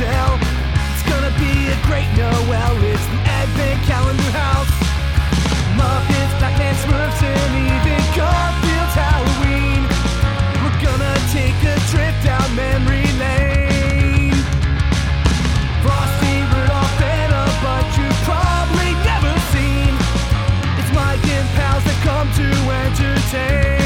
tell. It's gonna be a great Noel. It's the Advent Calendar House. Muppets, Batman, Smurfs, and even Garfield's Halloween. We're gonna take a trip down memory lane. Frosty, Rudolph, and a bunch you've probably never seen. It's Mike and pals that come to entertain.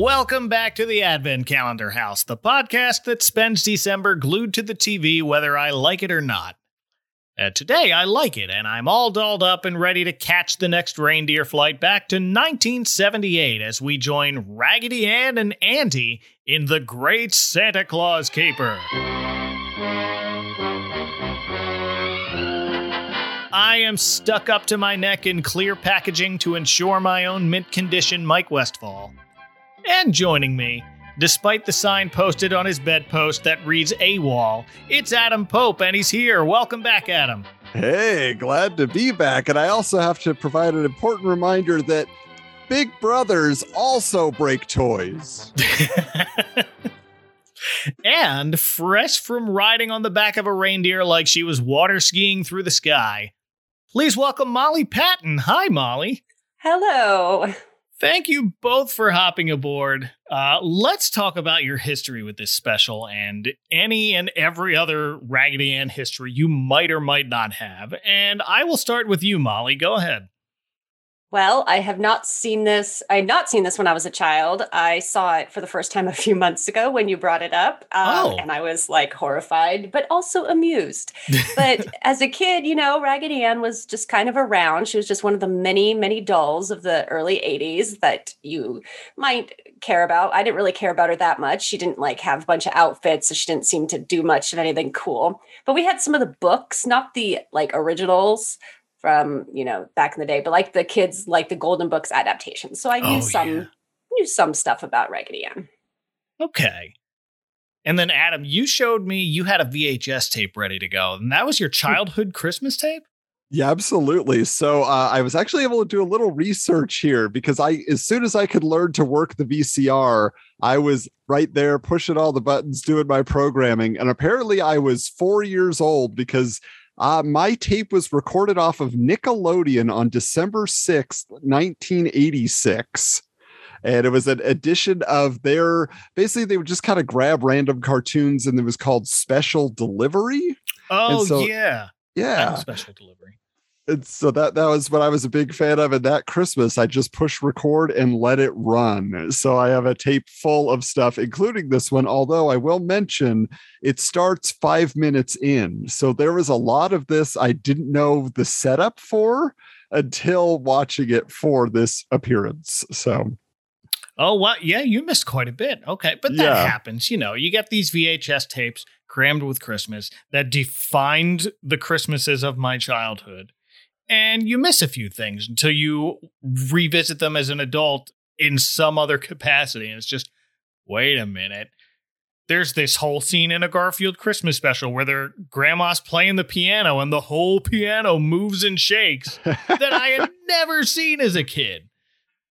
Welcome back to the Advent Calendar House, the podcast that spends December glued to the TV whether I like it or not. Uh, today, I like it, and I'm all dolled up and ready to catch the next reindeer flight back to 1978 as we join Raggedy Ann and Andy in The Great Santa Claus Caper. I am stuck up to my neck in clear packaging to ensure my own mint condition Mike Westfall. And joining me, despite the sign posted on his bedpost that reads AWOL, it's Adam Pope, and he's here. Welcome back, Adam. Hey, glad to be back. And I also have to provide an important reminder that big brothers also break toys. and fresh from riding on the back of a reindeer like she was water skiing through the sky, please welcome Molly Patton. Hi, Molly. Hello. Thank you both for hopping aboard. Uh, let's talk about your history with this special and any and every other Raggedy Ann history you might or might not have. And I will start with you, Molly. Go ahead. Well, I have not seen this. I had not seen this when I was a child. I saw it for the first time a few months ago when you brought it up. Um, Oh. And I was like horrified, but also amused. But as a kid, you know, Raggedy Ann was just kind of around. She was just one of the many, many dolls of the early 80s that you might care about. I didn't really care about her that much. She didn't like have a bunch of outfits, so she didn't seem to do much of anything cool. But we had some of the books, not the like originals from you know back in the day, but like the kids like the Golden Books adaptations. So I knew Oh, some yeah. knew some stuff about Raggedy Ann. Okay. And then, Adam, you showed me you had a VHS tape ready to go, and that was your childhood Christmas tape? Yeah, absolutely. So uh, I was actually able to do a little research here because I, as soon as I could learn to work the VCR, I was right there pushing all the buttons, doing my programming. And apparently, I was four years old because uh, my tape was recorded off of Nickelodeon on December 6th, 1986. And it was an edition of their basically, they would just kind of grab random cartoons and it was called Special Delivery. Oh, so- yeah. Yeah. Special delivery. And so that that was what I was a big fan of. And that Christmas, I just pushed record and let it run. So I have a tape full of stuff, including this one. Although I will mention it starts five minutes in. So there was a lot of this I didn't know the setup for until watching it for this appearance. So Oh, well, yeah, you missed quite a bit. Okay, but that Yeah. happens. You know, you get these VHS tapes crammed with Christmas that defined the Christmases of my childhood. And you miss a few things until you revisit them as an adult in some other capacity. And it's just, wait a minute. There's this whole scene in a Garfield Christmas special where their grandma's playing the piano and the whole piano moves and shakes that I had never seen as a kid.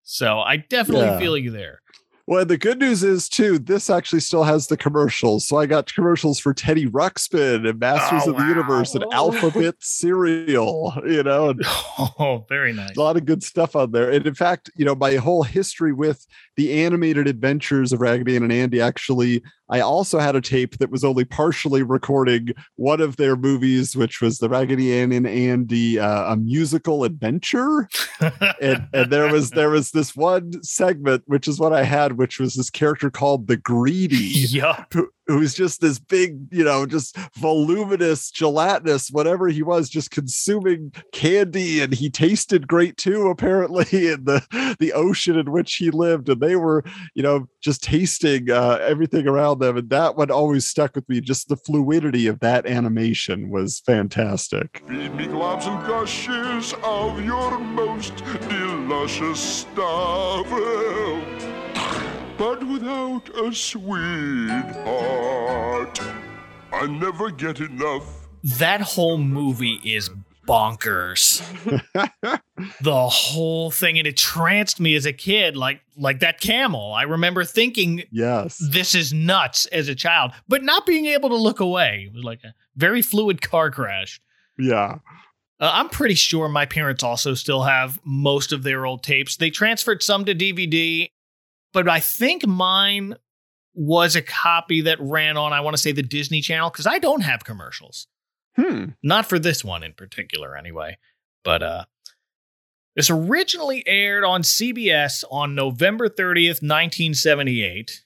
So I definitely Yeah. feel you there. Well, the good news is too, this actually still has the commercials. So I got commercials for Teddy Ruxpin and Masters Oh, of the Universe and. Alphabet Cereal, you know, and Oh, very nice. a lot of good stuff on there. And in fact, you know, my whole history with the animated adventures of Raggedy Ann and Andy actually, I also had a tape that was only partially recording one of their movies, which was the Raggedy Ann and Andy uh, a musical adventure. And and there was there was this one segment which is what I had, which was this character called the Greedy, who, who's just this big, you know, just voluminous, gelatinous, whatever he was, just consuming candy, and he tasted great too, apparently, in the the ocean in which he lived, and they were, you know, just tasting uh, everything around them, and that one always stuck with me. Just the fluidity of that animation was fantastic. Feed me globs and gushes of your most delicious stuff. But without a sweetheart, I never get enough. That whole movie is bonkers. the whole thing and it tranced me as a kid like like that camel. I remember thinking yes. this is nuts as a child, but not being able to look away. It was like a very fluid car crash. Yeah. Uh, I'm pretty sure my parents also still have most of their old tapes. They transferred some to DVD, but I think mine was a copy that ran on, I want to say, the Disney Channel, because I don't have commercials. Hmm. Not for this one in particular, anyway. But uh, this originally aired on CBS on November 30th, 1978.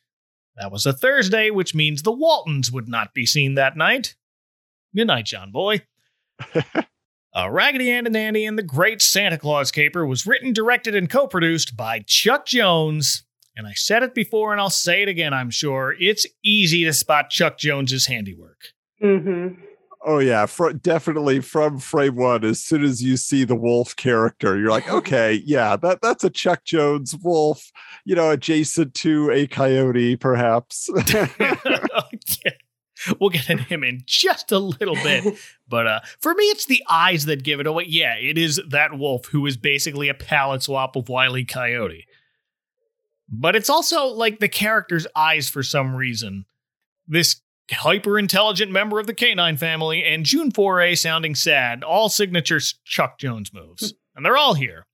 That was a Thursday, which means the Waltons would not be seen that night. Good night, John Boy. uh, Raggedy Ann and Andy and the Great Santa Claus Caper was written, directed, and co produced by Chuck Jones. And I said it before and I'll say it again, I'm sure. It's easy to spot Chuck Jones's handiwork. Mm-hmm. Oh yeah, fr- definitely from frame one. As soon as you see the wolf character, you're like, okay, yeah, that that's a Chuck Jones wolf. You know, adjacent to a coyote, perhaps. yeah. We'll get into him in just a little bit. But uh, for me, it's the eyes that give it away. Yeah, it is that wolf who is basically a palette swap of Wiley Coyote. But it's also like the character's eyes for some reason. This hyper intelligent member of the canine family and June Foray sounding sad, all signature Chuck Jones moves. and they're all here.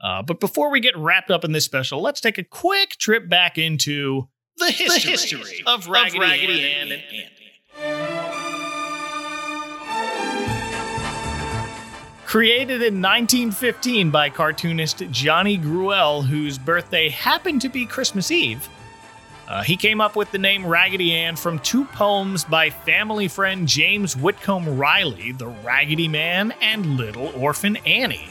Uh, but before we get wrapped up in this special, let's take a quick trip back into the history, history of Raggedy, of Raggedy Ann and and Andy. Created in 1915 by cartoonist Johnny Gruelle, whose birthday happened to be Christmas Eve, uh, he came up with the name Raggedy Ann from two poems by family friend James Whitcomb Riley, The Raggedy Man and Little Orphan Annie.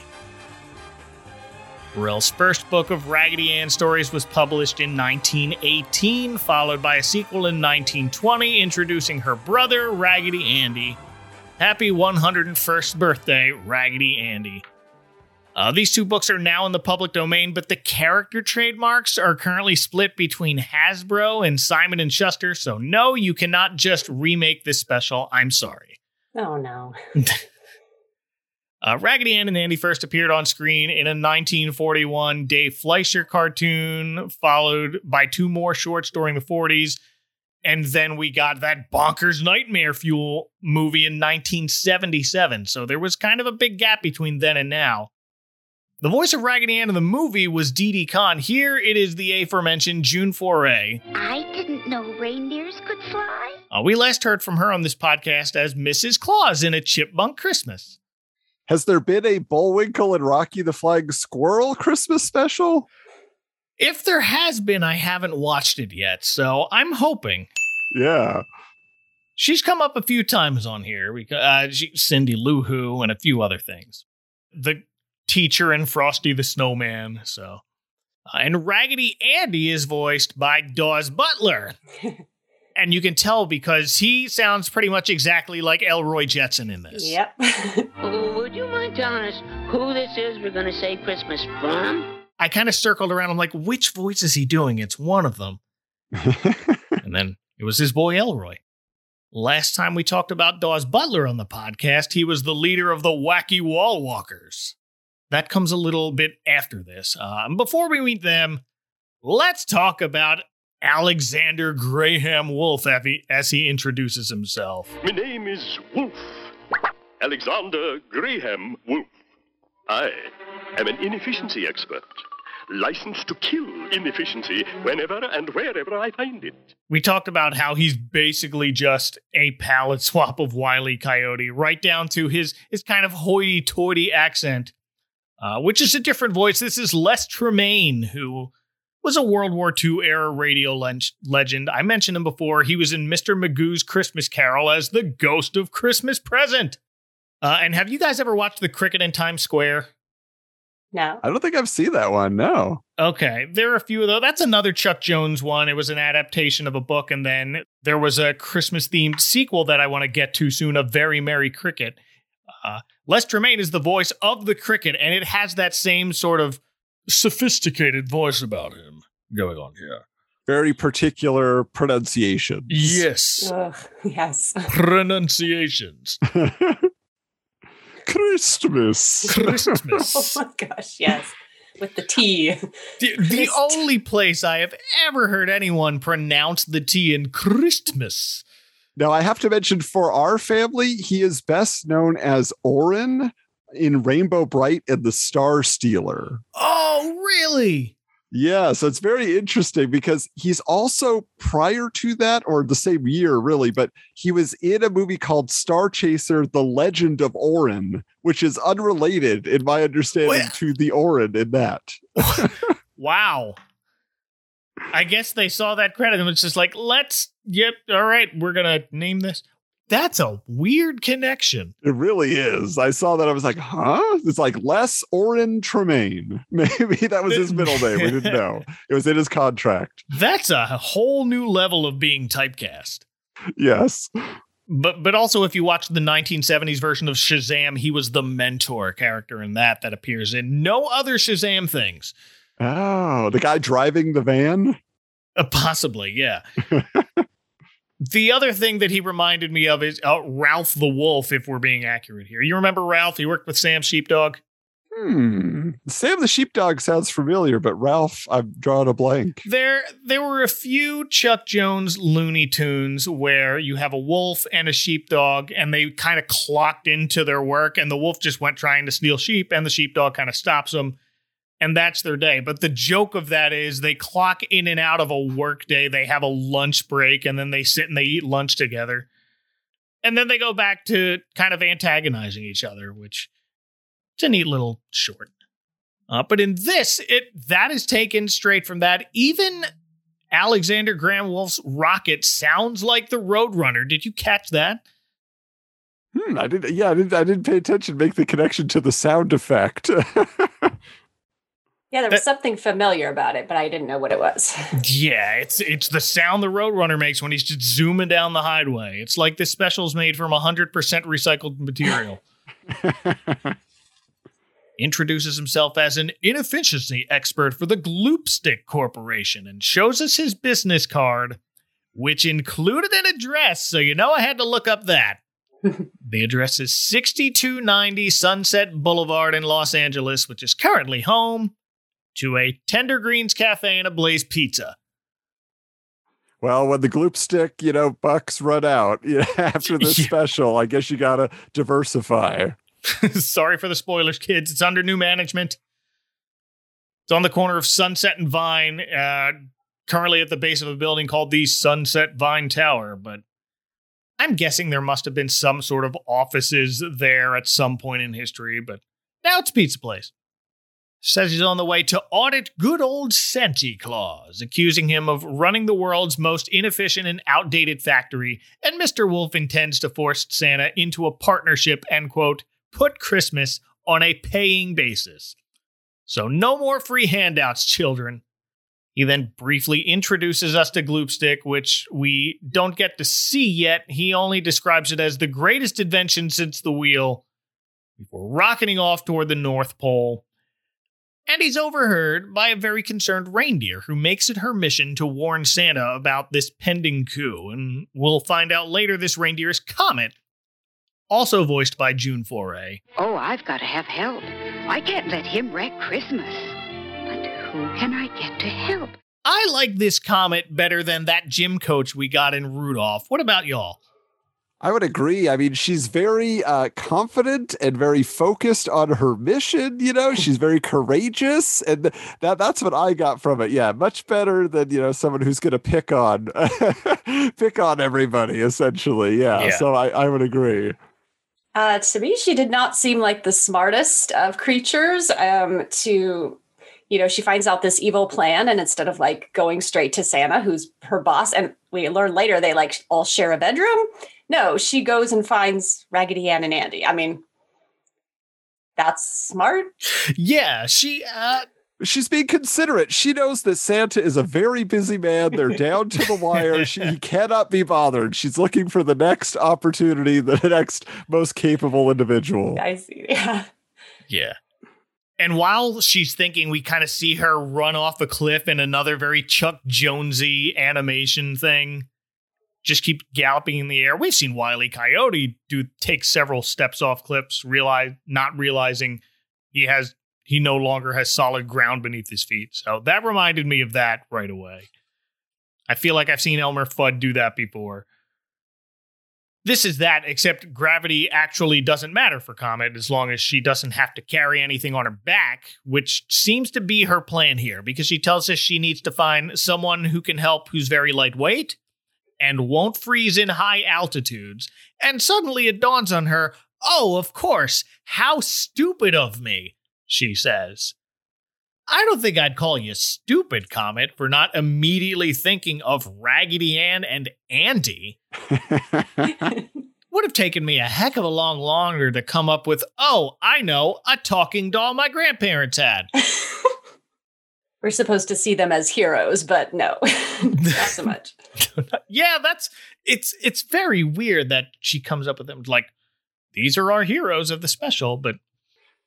Gruelle's first book of Raggedy Ann stories was published in 1918, followed by a sequel in 1920 introducing her brother, Raggedy Andy. Happy 101st birthday, Raggedy Andy. Uh, these two books are now in the public domain, but the character trademarks are currently split between Hasbro and Simon and Schuster. So no, you cannot just remake this special. I'm sorry. Oh no. Uh, Raggedy Ann and Andy first appeared on screen in a 1941 Dave Fleischer cartoon, followed by two more shorts during the 40s. And then we got that bonkers Nightmare Fuel movie in 1977. So there was kind of a big gap between then and now. The voice of Raggedy Ann in the movie was Didi Conn. Here it is the aforementioned June Foray. I didn't know reindeers could fly. Uh, we last heard from her on this podcast as Mrs. Claus in A Chipmunk Christmas. Has there been a Bullwinkle and Rocky the Flying Squirrel Christmas special? If there has been, I haven't watched it yet, so I'm hoping. Yeah. She's come up a few times on here. We, uh, she, Cindy Lou Who and a few other things. The teacher in Frosty the Snowman. So, uh, and Raggedy Andy is voiced by Daws Butler, and you can tell because he sounds pretty much exactly like Elroy Jetson in this. Yep. Would you mind telling us who this is we're going to say Christmas from? I kind of circled around. I'm like, which voice is he doing? It's one of them. and then it was his boy Elroy. Last time we talked about Daws Butler on the podcast, he was the leader of the Wacky Wall Walkers. That comes a little bit after this. Um, before we meet them, let's talk about Alexander Graham Wolf as he, as he introduces himself. My name is Wolf. Alexander Graham Wolf. I am an inefficiency expert, licensed to kill inefficiency whenever and wherever I find it. We talked about how he's basically just a palette swap of Wile E. Coyote, right down to his, his kind of hoity toity accent, uh, which is a different voice. This is Les Tremayne, who was a World War II era radio len- legend. I mentioned him before. He was in Mr. Magoo's Christmas Carol as the ghost of Christmas Present. Uh, and have you guys ever watched The Cricket in Times Square? No. I don't think I've seen that one. No. Okay, there are a few of those. That's another Chuck Jones one. It was an adaptation of a book, and then there was a Christmas themed sequel that I want to get to soon. A Very Merry Cricket. Uh, Les Tremayne is the voice of the cricket, and it has that same sort of sophisticated voice about him going on here. Very particular pronunciation. Yes, Ugh, yes. pronunciations. Christmas. Christmas. oh my gosh, yes. With the T. the, the only place I have ever heard anyone pronounce the T in Christmas. Now, I have to mention for our family, he is best known as Orin in Rainbow Brite and the Star Stealer. Oh, really? Yeah, so it's very interesting because he's also prior to that, or the same year, really, but he was in a movie called Star Chaser The Legend of Orin, which is unrelated, in my understanding, Well- to the Orin in that. Wow. I guess they saw that credit and was just like, let's, yep, all right, we're going to name this. That's a weird connection. It really is. I saw that. I was like, huh? It's like Les Orin Tremayne. Maybe that was his middle name. We didn't know. It was in his contract. That's a whole new level of being typecast. Yes. But but also if you watch the 1970s version of Shazam, he was the mentor character in that that appears in no other Shazam things. Oh, the guy driving the van? Uh, possibly, yeah. the other thing that he reminded me of is uh, Ralph the Wolf, if we're being accurate here. You remember Ralph? He worked with Sam Sheepdog. Hmm. Sam the sheepdog sounds familiar, but Ralph, I've drawn a blank. There, there were a few Chuck Jones Looney Tunes where you have a wolf and a sheepdog, and they kind of clocked into their work, and the wolf just went trying to steal sheep, and the sheepdog kind of stops them, and that's their day. But the joke of that is they clock in and out of a work day, they have a lunch break, and then they sit and they eat lunch together, and then they go back to kind of antagonizing each other, which it's a neat little short. Uh, but in this, it that is taken straight from that. Even Alexander Graham Wolf's rocket sounds like the Roadrunner. Did you catch that? Hmm, I didn't. Yeah, I didn't. I didn't pay attention. Make the connection to the sound effect. Yeah, there was That- something familiar about it, but I didn't know what it was. Yeah, it's it's the sound the Roadrunner makes when he's just zooming down the highway. It's like this special's made from 100% recycled material. Introduces himself as an inefficiency expert for the Gloopstick Corporation and shows us his business card, which included an address, so you know I had to look up that. the address is 6290 Sunset Boulevard in Los Angeles, which is currently home to a Tender Greens Cafe and a Blaze Pizza. well, when the gloop stick, you know, bucks run out yeah, after this Yeah. special, I guess you gotta diversify. Sorry for the spoilers, kids. It's under new management. It's on the corner of Sunset and Vine, uh, currently at the base of a building called the Sunset Vine Tower. But I'm guessing there must have been some sort of offices there at some point in history. But now it's a pizza place. Says he's on the way to audit good old Santa Claus, accusing him of running the world's most inefficient and outdated factory. And Mr. Wolf intends to force Santa into a partnership and, quote, put Christmas on a paying basis. So no more free handouts, children. He then briefly introduces us to Gloopstick, which we don't get to see yet. He only describes it as the greatest invention since the wheel, before rocketing off toward the North Pole. And he's overheard by a very concerned reindeer who makes it her mission to warn Santa about this pending coup. And we'll find out later this reindeer is Comet, also voiced by June Foray. Oh, I've got to have help. I can't let him wreck Christmas. But who can I get to help? I like this Comet better than that gym coach we got in Rudolph. What about y'all? I would agree. I mean, she's very uh, confident and very focused on her mission. You know, she's very courageous, and that that's what I got from it. Yeah, much better than you know someone who's going to pick on pick on everybody. Essentially, yeah. Yeah. So I I would agree. Uh, to me, she did not seem like the smartest of creatures. Um, to, you know, she finds out this evil plan, and instead of like going straight to Santa, who's her boss, and we learn later they like all share a bedroom. No, she goes and finds Raggedy Ann and Andy. I mean, that's smart. Yeah, she uh She's being considerate. She knows that Santa is a very busy man. They're down to the wire. She he cannot be bothered. She's looking for the next opportunity, the next most capable individual. I see. Yeah. yeah. And while she's thinking, we kind of see her run off a cliff in another very Chuck Jonesy animation thing. Just keep galloping in the air. We've seen Wiley Coyote do take several steps off cliffs, realize not realizing he has he no longer has solid ground beneath his feet. So that reminded me of that right away. I feel like I've seen Elmer Fudd do that before. This is that, except gravity actually doesn't matter for Comet as long as she doesn't have to carry anything on her back, which seems to be her plan here because she tells us she needs to find someone who can help who's very lightweight and won't freeze in high altitudes. And suddenly it dawns on her oh, of course, how stupid of me, she says. I don't think I'd call you stupid, Comet, for not immediately thinking of Raggedy Ann and Andy. Would have taken me a heck of a long longer to come up with, oh, I know, a talking doll my grandparents had. We're supposed to see them as heroes, but no, not so much. yeah, that's it's it's very weird that she comes up with them like these are our heroes of the special, but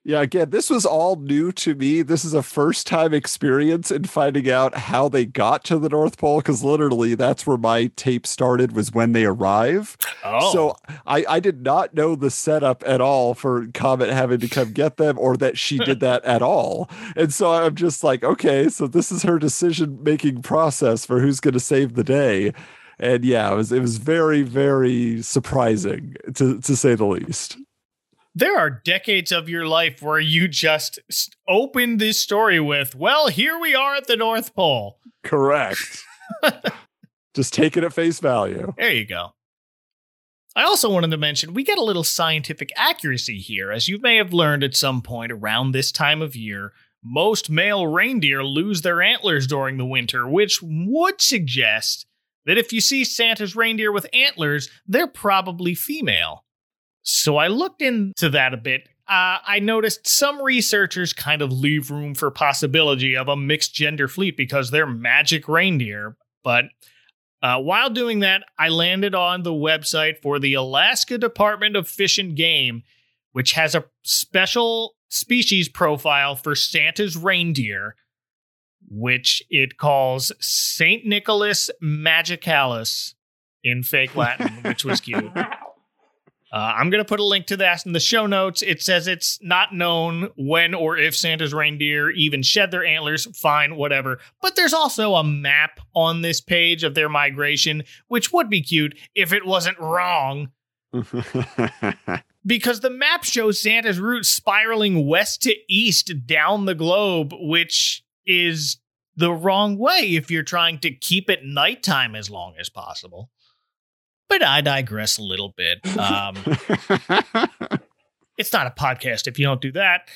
Yeah, again, this was all new to me. This is a first time experience in finding out how they got to the North Pole because literally that's where my tape started was when they arrive. oh, So I, I did not know the setup at all for Comet having to come get them or that she did that at all. And so I'm just like, okay, so this is her decision making process for who's going to save the day. And yeah, it was it was very very surprising to to say the least. There are decades of your life where you just s- open this story with, well, here we are at the North Pole. Correct. just take it at face value. There you go. I also wanted to mention we get a little scientific accuracy here. As you may have learned at some point around this time of year, most male reindeer lose their antlers during the winter, which would suggest that if you see Santa's reindeer with antlers, they're probably female. So I looked into that a bit. Uh, I noticed some researchers kind of leave room for possibility of a mixed gender fleet because they're magic reindeer, but uh, while doing that, I landed on the website for the Alaska Department of Fish and Game, which has a special species profile for Santa's reindeer, which it calls St. Nicholas Magicalis in fake Latin, which was cute. Uh, I'm going to put a link to that in the show notes. It says it's not known when or if Santa's reindeer even shed their antlers. Fine, whatever. But there's also a map on this page of their migration, which would be cute if it wasn't wrong. Because the map shows Santa's route spiraling west to east down the globe, which is the wrong way if you're trying to keep it nighttime as long as possible. But I digress a little bit. Um, it's not a podcast if you don't do that.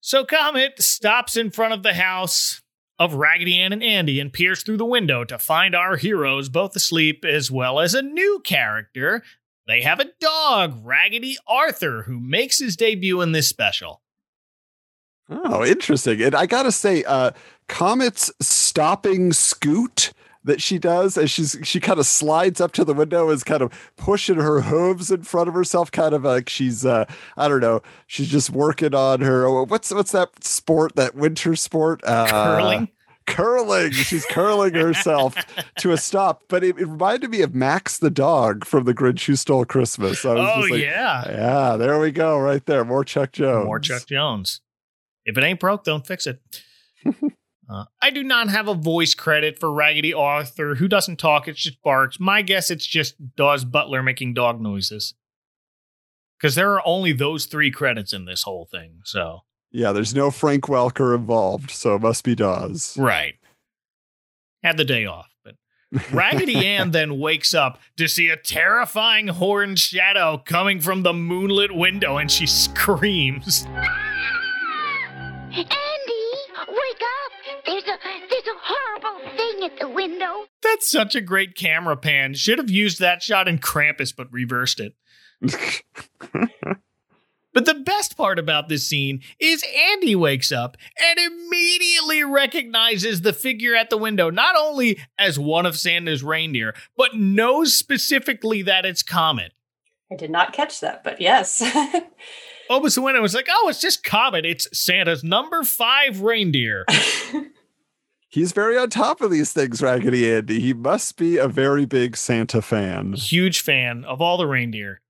So Comet stops in front of the house of Raggedy Ann and Andy and peers through the window to find our heroes both asleep as well as a new character. They have a dog, Raggedy Arthur, who makes his debut in this special. Oh, interesting. And I gotta say, uh, Comet's stopping scoot that she does as she's she kind of slides up to the window is kind of pushing her hooves in front of herself, kind of like she's uh I don't know, she's just working on her oh, what's what's that sport, that winter sport? Uh, Curling? Curling. She's curling herself to a stop. But it, it reminded me of Max the dog from The Grinch Who Stole Christmas. I was Oh, like, yeah. Yeah, there we go, right there. More Chuck Jones. More Chuck Jones. If it ain't broke, don't fix it. Uh, I do not have a voice credit for Raggedy Arthur, who doesn't talk, it's just barks. My guess it's just Daws Butler making dog noises. Because there are only those three credits in this whole thing, so. Yeah, there's no Frank Welker involved, so it must be Daws. Right. Had the day off, but Raggedy Ann then wakes up to see a terrifying horned shadow coming from the moonlit window and she screams. horrible thing at the window. That's such a great camera pan. Should have used that shot in Krampus, but reversed it. But the best part about this scene is Andy wakes up and immediately recognizes the figure at the window, not only as one of Santa's reindeer, but knows specifically that it's Comet. I did not catch that, but yes. Opens the window and was like, oh, it's just Comet. It's Santa's number five reindeer. He's very on top of these things, Raggedy Andy. He must be a very big Santa fan. Huge fan of all the reindeer.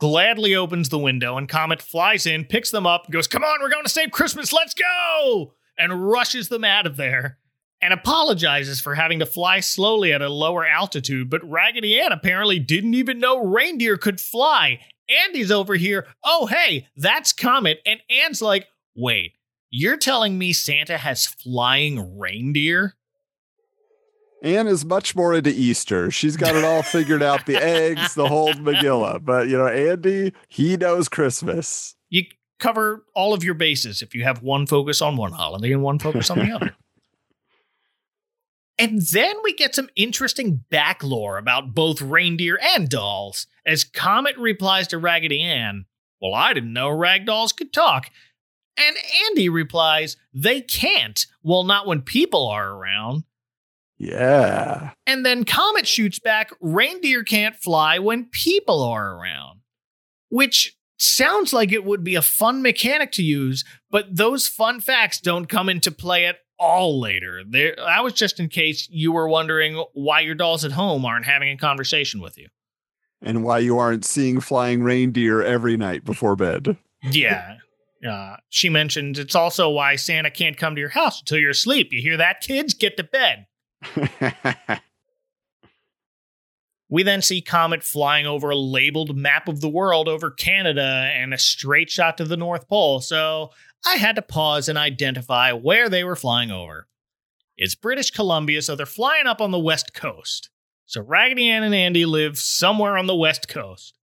Gladly opens the window, and Comet flies in, picks them up, goes, Come on, we're going to save Christmas, let's go! And rushes them out of there and apologizes for having to fly slowly at a lower altitude. But Raggedy Ann apparently didn't even know reindeer could fly. Andy's over here, oh, hey, that's Comet. And Ann's like, Wait, you're telling me Santa has flying reindeer? Anne is much more into Easter. She's got it all figured out the eggs, the whole Megillah. But, you know, Andy, he knows Christmas. You cover all of your bases if you have one focus on one holiday and one focus on the other. And then we get some interesting back lore about both reindeer and dolls, as Comet replies to Raggedy Ann, Well, I didn't know rag dolls could talk. And Andy replies, They can't. Well, not when people are around. Yeah. And then Comet shoots back, Reindeer can't fly when people are around. Which sounds like it would be a fun mechanic to use, but those fun facts don't come into play at all later. There, that was just in case you were wondering why your dolls at home aren't having a conversation with you. And why you aren't seeing flying reindeer every night before bed. Yeah. Uh, she mentions it's also why Santa can't come to your house until you're asleep. You hear that, kids? Get to bed. We then see Comet flying over a labeled map of the world over Canada and a straight shot to the North Pole, so I had to pause and identify where they were flying over. It's British Columbia, so they're flying up on the West Coast. So Raggedy Ann and Andy live somewhere on the West Coast.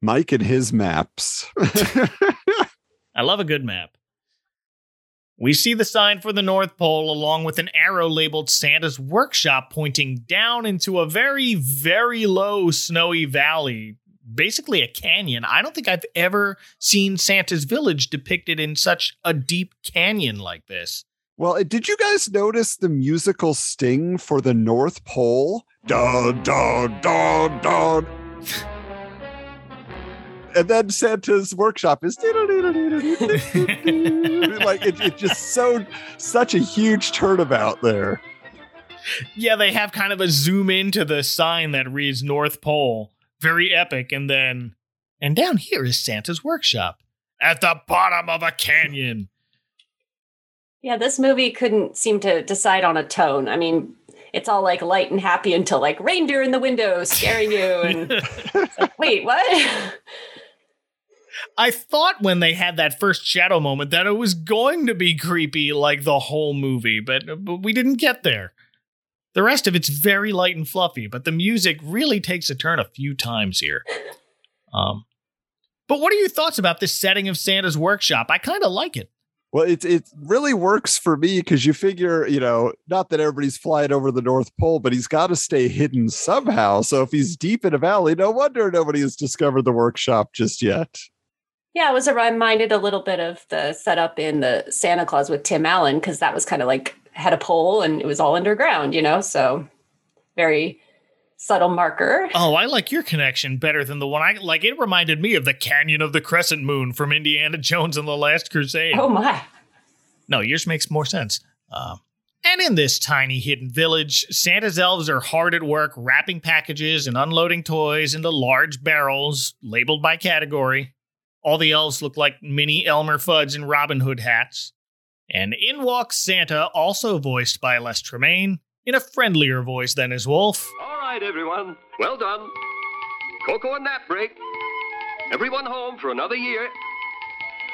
Mike and his maps. I love a good map. We see the sign for the North Pole along with an arrow labeled Santa's Workshop pointing down into a very, very low snowy valley, basically a canyon. I don't think I've ever seen Santa's village depicted in such a deep canyon like this. well, eh, did you guys notice the musical sting for the North Pole? Dun, dun, dun, dun. And then Santa's workshop is like it, it's just so such a huge turnabout there. Yeah, they have kind of a zoom into the sign that reads North Pole. Very epic. And then, and down here is Santa's Workshop at the bottom of a canyon. Yeah, this movie couldn't seem to decide on a tone. I mean, it's all like light and happy until like reindeer in the window scaring you. And it's like, wait, what? I thought when they had that first shadow moment that it was going to be creepy like the whole movie, but, but we didn't get there. The rest of it's very light and fluffy, but the music really takes a turn a few times here. Um, but what are your thoughts about this setting of Santa's workshop? I kind of like it. Well, it it really works for me because you figure, you know, not that everybody's flying over the North Pole, but he's got to stay hidden somehow. So if he's deep in a valley, no wonder nobody has discovered the workshop just yet. Yeah, I was reminded a little bit of the setup in the Santa Claus with Tim Allen because that was kind of like had a pole and it was all underground, you know. So very subtle marker. Oh, I like your connection better than the one I like. It reminded me of the Canyon of the Crescent Moon from Indiana Jones and the Last Crusade. Oh my! No, yours makes more sense. Um, and in this tiny hidden village, Santa's elves are hard at work wrapping packages and unloading toys into large barrels labeled by category. All the elves look like mini Elmer Fudds and Robin Hood hats. And in walks Santa, also voiced by Les Tremayne, in a friendlier voice than his wolf. All right, everyone. Well done. Cocoa and nap break. Everyone home for another year.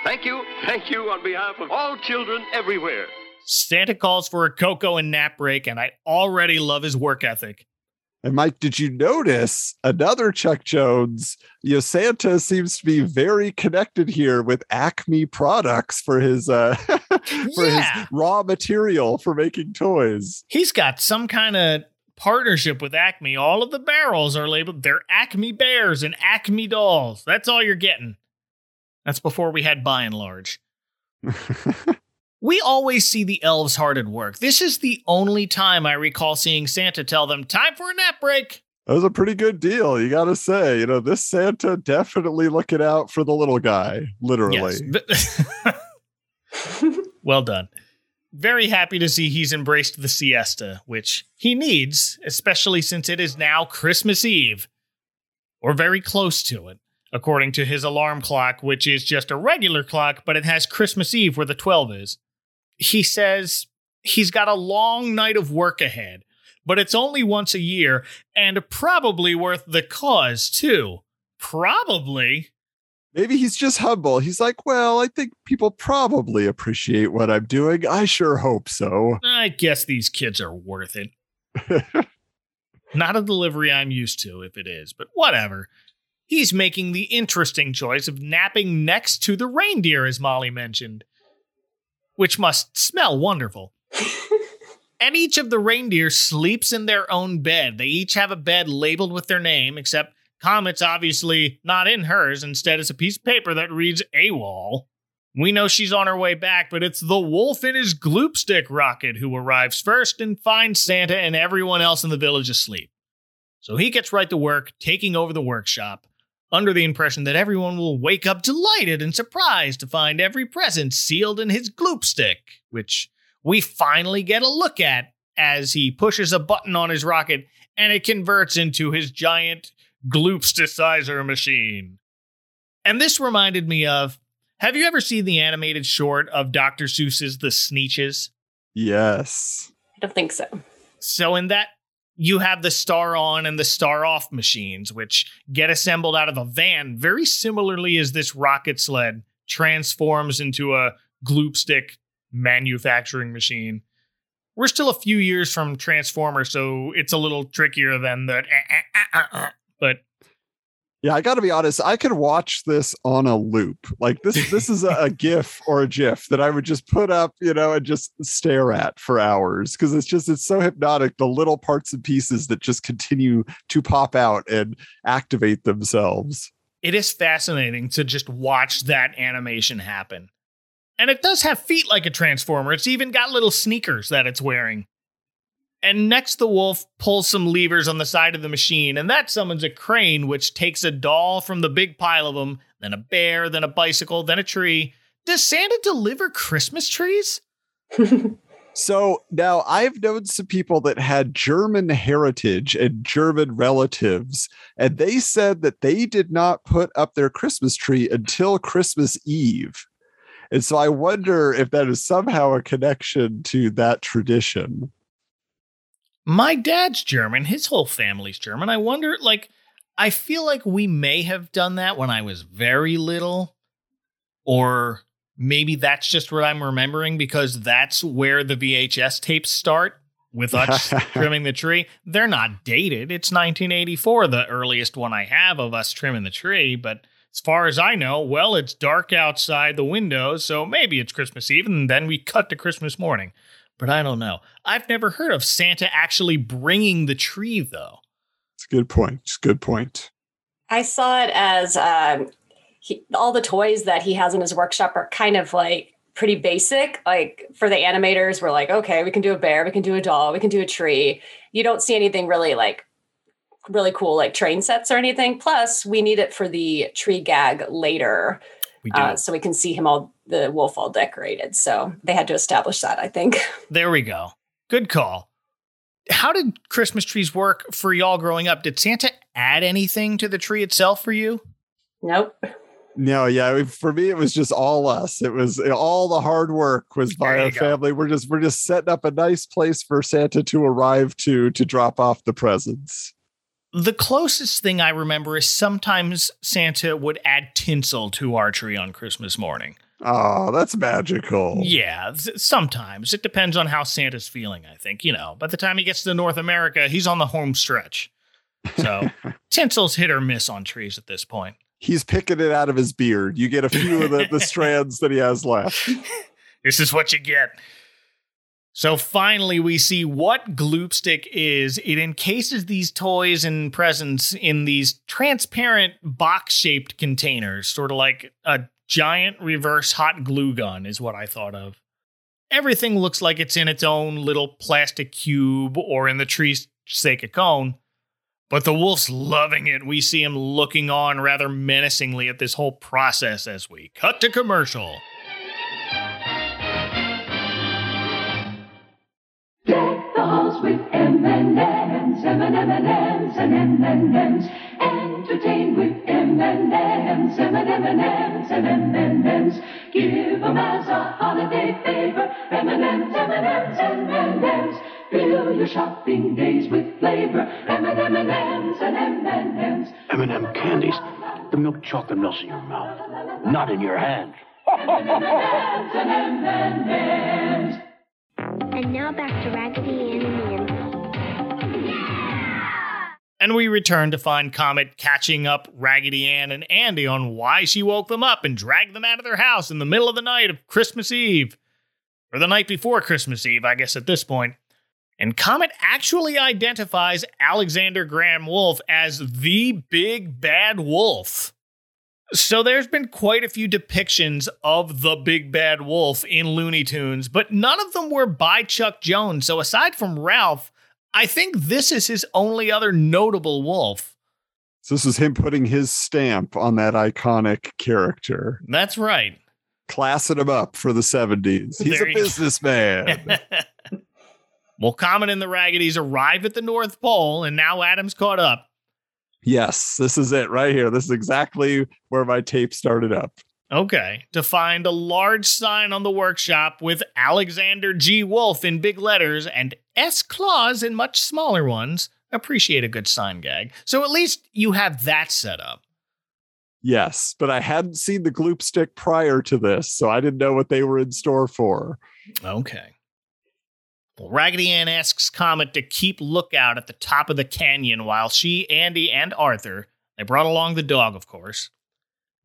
Thank you, thank you on behalf of all children everywhere. Santa calls for a cocoa and nap break, and I already love his work ethic. And Mike, did you notice another Chuck Jones? You know, Santa seems to be very connected here with Acme products for his uh for Yeah. his raw material for making toys. He's got some kind of partnership with Acme. All of the barrels are labeled, they're Acme bears and Acme dolls. That's all you're getting. That's before we had by and large. We always see the elves hard at work. This is the only time I recall seeing Santa tell them, time for a nap break. That was a pretty good deal, you got to say. You know, this Santa definitely looking out for the little guy, literally. Yes. well done. very happy to see he's embraced the siesta, which he needs, especially since it is now Christmas Eve, or very close to it, according to his alarm clock, which is just a regular clock, but it has Christmas Eve where the 12 is. He says he's got a long night of work ahead, but it's only once a year and probably worth the cause, too. Probably. Maybe he's just humble. He's like, well, I think people probably appreciate what I'm doing. I sure hope so. I guess these kids are worth it. Not a delivery I'm used to, if it is, but whatever. He's making the interesting choice of napping next to the reindeer, as Molly mentioned, which must smell wonderful. and each of the reindeer sleeps in their own bed. They each have a bed labeled with their name, except Comet's obviously not in hers. Instead, it's a piece of paper that reads AWOL. We know she's on her way back, but it's the wolf in his gloopstick rocket who arrives first and finds Santa and everyone else in the village asleep. So he gets right to work, taking over the workshop, under the impression that everyone will wake up delighted and surprised to find every present sealed in his gloop stick, which we finally get a look at as he pushes a button on his rocket and it converts into his giant gloopsticizer machine. And this reminded me of have you ever seen the animated short of Dr. Seuss's The Sneetches? Yes. I don't think so. So in that you have the star on and the star off machines, which get assembled out of a van very similarly as this rocket sled transforms into a gloopstick manufacturing machine. We're still a few years from Transformer, so it's a little trickier than the. Eh, eh, eh, but Yeah, I got to be honest. I could watch this on a loop. Like this, this is a, a GIF or a GIF that I would just put up, you know, and just stare at for hours because it's just it's so hypnotic. The little parts and pieces that just continue to pop out and activate themselves. it is fascinating to just watch that animation happen. And it does have feet like a transformer. It's even got little sneakers that it's wearing. And next, the wolf pulls some levers on the side of the machine, and that summons a crane, which takes a doll from the big pile of them, then a bear, then a bicycle, then a tree. Does Santa deliver Christmas trees? So now I've known some people that had German heritage and German relatives, and they said that they did not put up their Christmas tree until Christmas Eve. And so I wonder if that is somehow a connection to that tradition. My dad's German. His whole family's German. I wonder, like, I feel like we may have done that when I was very little, or maybe that's just what I'm remembering because that's where the VHS tapes start with us trimming the tree. They're not dated. It's 1984, the earliest one I have of us trimming the tree, but. As far as I know, well, it's dark outside the window, so maybe it's Christmas Eve, and then we cut to Christmas morning. But I don't know. I've never heard of Santa actually bringing the tree, though. It's a good point. It's a good point. I saw it as um, he, all the toys that he has in his workshop are kind of like pretty basic. Like for the animators, we're like, okay, we can do a bear, we can do a doll, we can do a tree. You don't see anything really like really cool like train sets or anything. Plus, we need it for the tree gag later. We do. Uh, so we can see him all the wolf all decorated. So they had to establish that, I think. There we go. Good call. How did Christmas trees work for y'all growing up? Did Santa add anything to the tree itself for you? Nope. No, yeah, for me it was just all us. It was all the hard work was by our go. family. We're just we're just setting up a nice place for Santa to arrive to to drop off the presents. The closest thing I remember is sometimes Santa would add tinsel to our tree on Christmas morning. Oh, that's magical. Yeah, sometimes. It depends on how Santa's feeling, I think. You know, by the time he gets to North America, he's on the home stretch. So tinsel's hit or miss on trees at this point. He's picking it out of his beard. You get a few of the, the strands that he has left. This is what you get. So finally, we see what Gloopstick is. It encases these toys and presents in these transparent box shaped containers, sort of like a giant reverse hot glue gun, is what I thought of. Everything looks like it's in its own little plastic cube or in the tree's sake a cone. But the wolf's loving it. We see him looking on rather menacingly at this whole process as we cut to commercial. With M&M's, M&M&M's, and M&M's. Entertain with M&M's, M&M&M's, and M&M's. Give 'em as a holiday favor, M&M's, M&M's, M&M's. Fill your shopping days with flavor, M&M&M's, and M&M's. M&M candies. The milk chocolate melts in your mouth, not in your hand. M&M's and M&M's. And now back to Raggedy Ann and Andy. And we return to find Comet catching up Raggedy Ann and Andy on why she woke them up and dragged them out of their house in the middle of the night of Christmas Eve. Or the night before Christmas Eve, I guess at this point. And Comet actually identifies Alexander Graham Wolf as the big bad wolf. So there's been quite a few depictions of the big bad wolf in Looney Tunes, but none of them were by Chuck Jones. So aside from Ralph, I think this is his only other notable wolf. So this is him putting his stamp on that iconic character, That's right. classing him up for the 70s. He's There a businessman. well, Comet and the Raggedies arrive at the North Pole, and now Adam's caught up. Yes, this is it right here. This is exactly where my tape started up. Okay, to find a large sign on the workshop with Alexander G. Wolf in big letters and S. Claus in much smaller ones. Appreciate a good sign gag. So at least you have that set up. Yes, but I hadn't seen the gloop stick prior to this, so I didn't know what they were in store for. Okay. Raggedy Ann asks Comet to keep lookout at the top of the canyon while she, Andy, and Arthur, they brought along the dog, of course,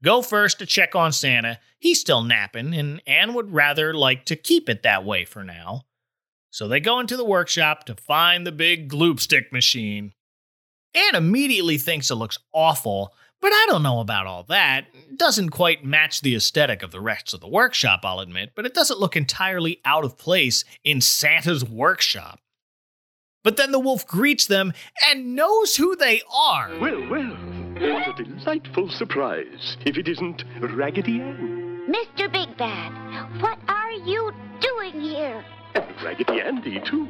go first to check on Santa. He's still napping, and Anne would rather like to keep it that way for now. So they go into the workshop to find the big gloop stick machine. Anne immediately thinks it looks awful, but I don't know about all that. It doesn't quite match the aesthetic of the rest of the workshop, I'll admit, but it doesn't look entirely out of place in Santa's workshop. But then the wolf greets them and knows who they are. Well, well, what a delightful surprise, if it isn't Raggedy Ann. Mr. Big Bad, what are you doing here? And Raggedy Andy, too.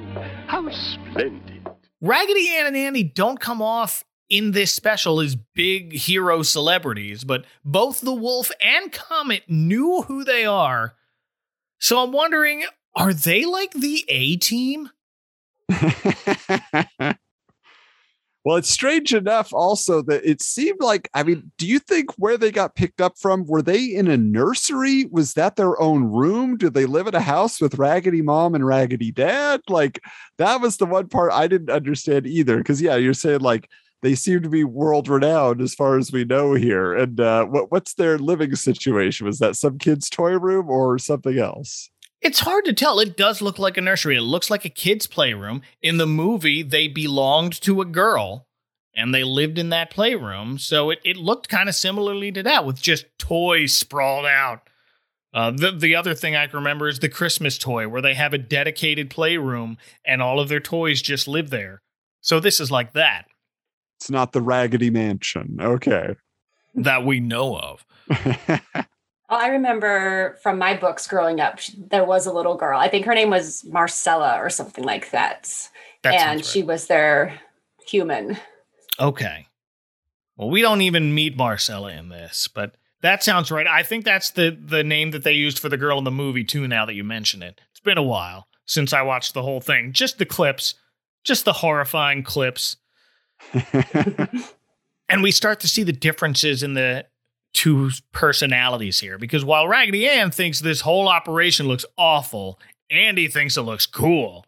How splendid. Raggedy Ann and Andy don't come off in this special is big hero celebrities, but both the wolf and Comet knew who they are. So I'm wondering, are they like the A team? well, it's strange enough also that it seemed like, I mean, do you think where they got picked up from, were they in a nursery? Was that their own room? Did they live in a house with Raggedy Mom and Raggedy Dad? Like, that was the one part I didn't understand either. Cause yeah, you're saying like, they seem to be world renowned as far as we know here. And uh, what, what's their living situation? Was that some kid's toy room or something else? It's hard to tell. It does look like a nursery. It looks like a kid's playroom. In the movie, they belonged to a girl and they lived in that playroom. So it, it looked kind of similarly to that with just toys sprawled out. Uh, the, the other thing I can remember is the Christmas toy where they have a dedicated playroom and all of their toys just live there. So this is like that, It's not the Raggedy Mansion. Okay. that we know of. Well, I remember from my books growing up, there was a little girl. I think her name was Marcella or something like that. That and sounds she was their human. Okay. Well, we don't even meet Marcella in this, but that sounds right. I think that's the the name that they used for the girl in the movie too. Now that you mention it, it's been a while since I watched the whole thing. Just the clips, just the horrifying clips, and we start to see the differences in the two personalities here. Because while Raggedy Ann thinks this whole operation looks awful, Andy thinks it looks cool.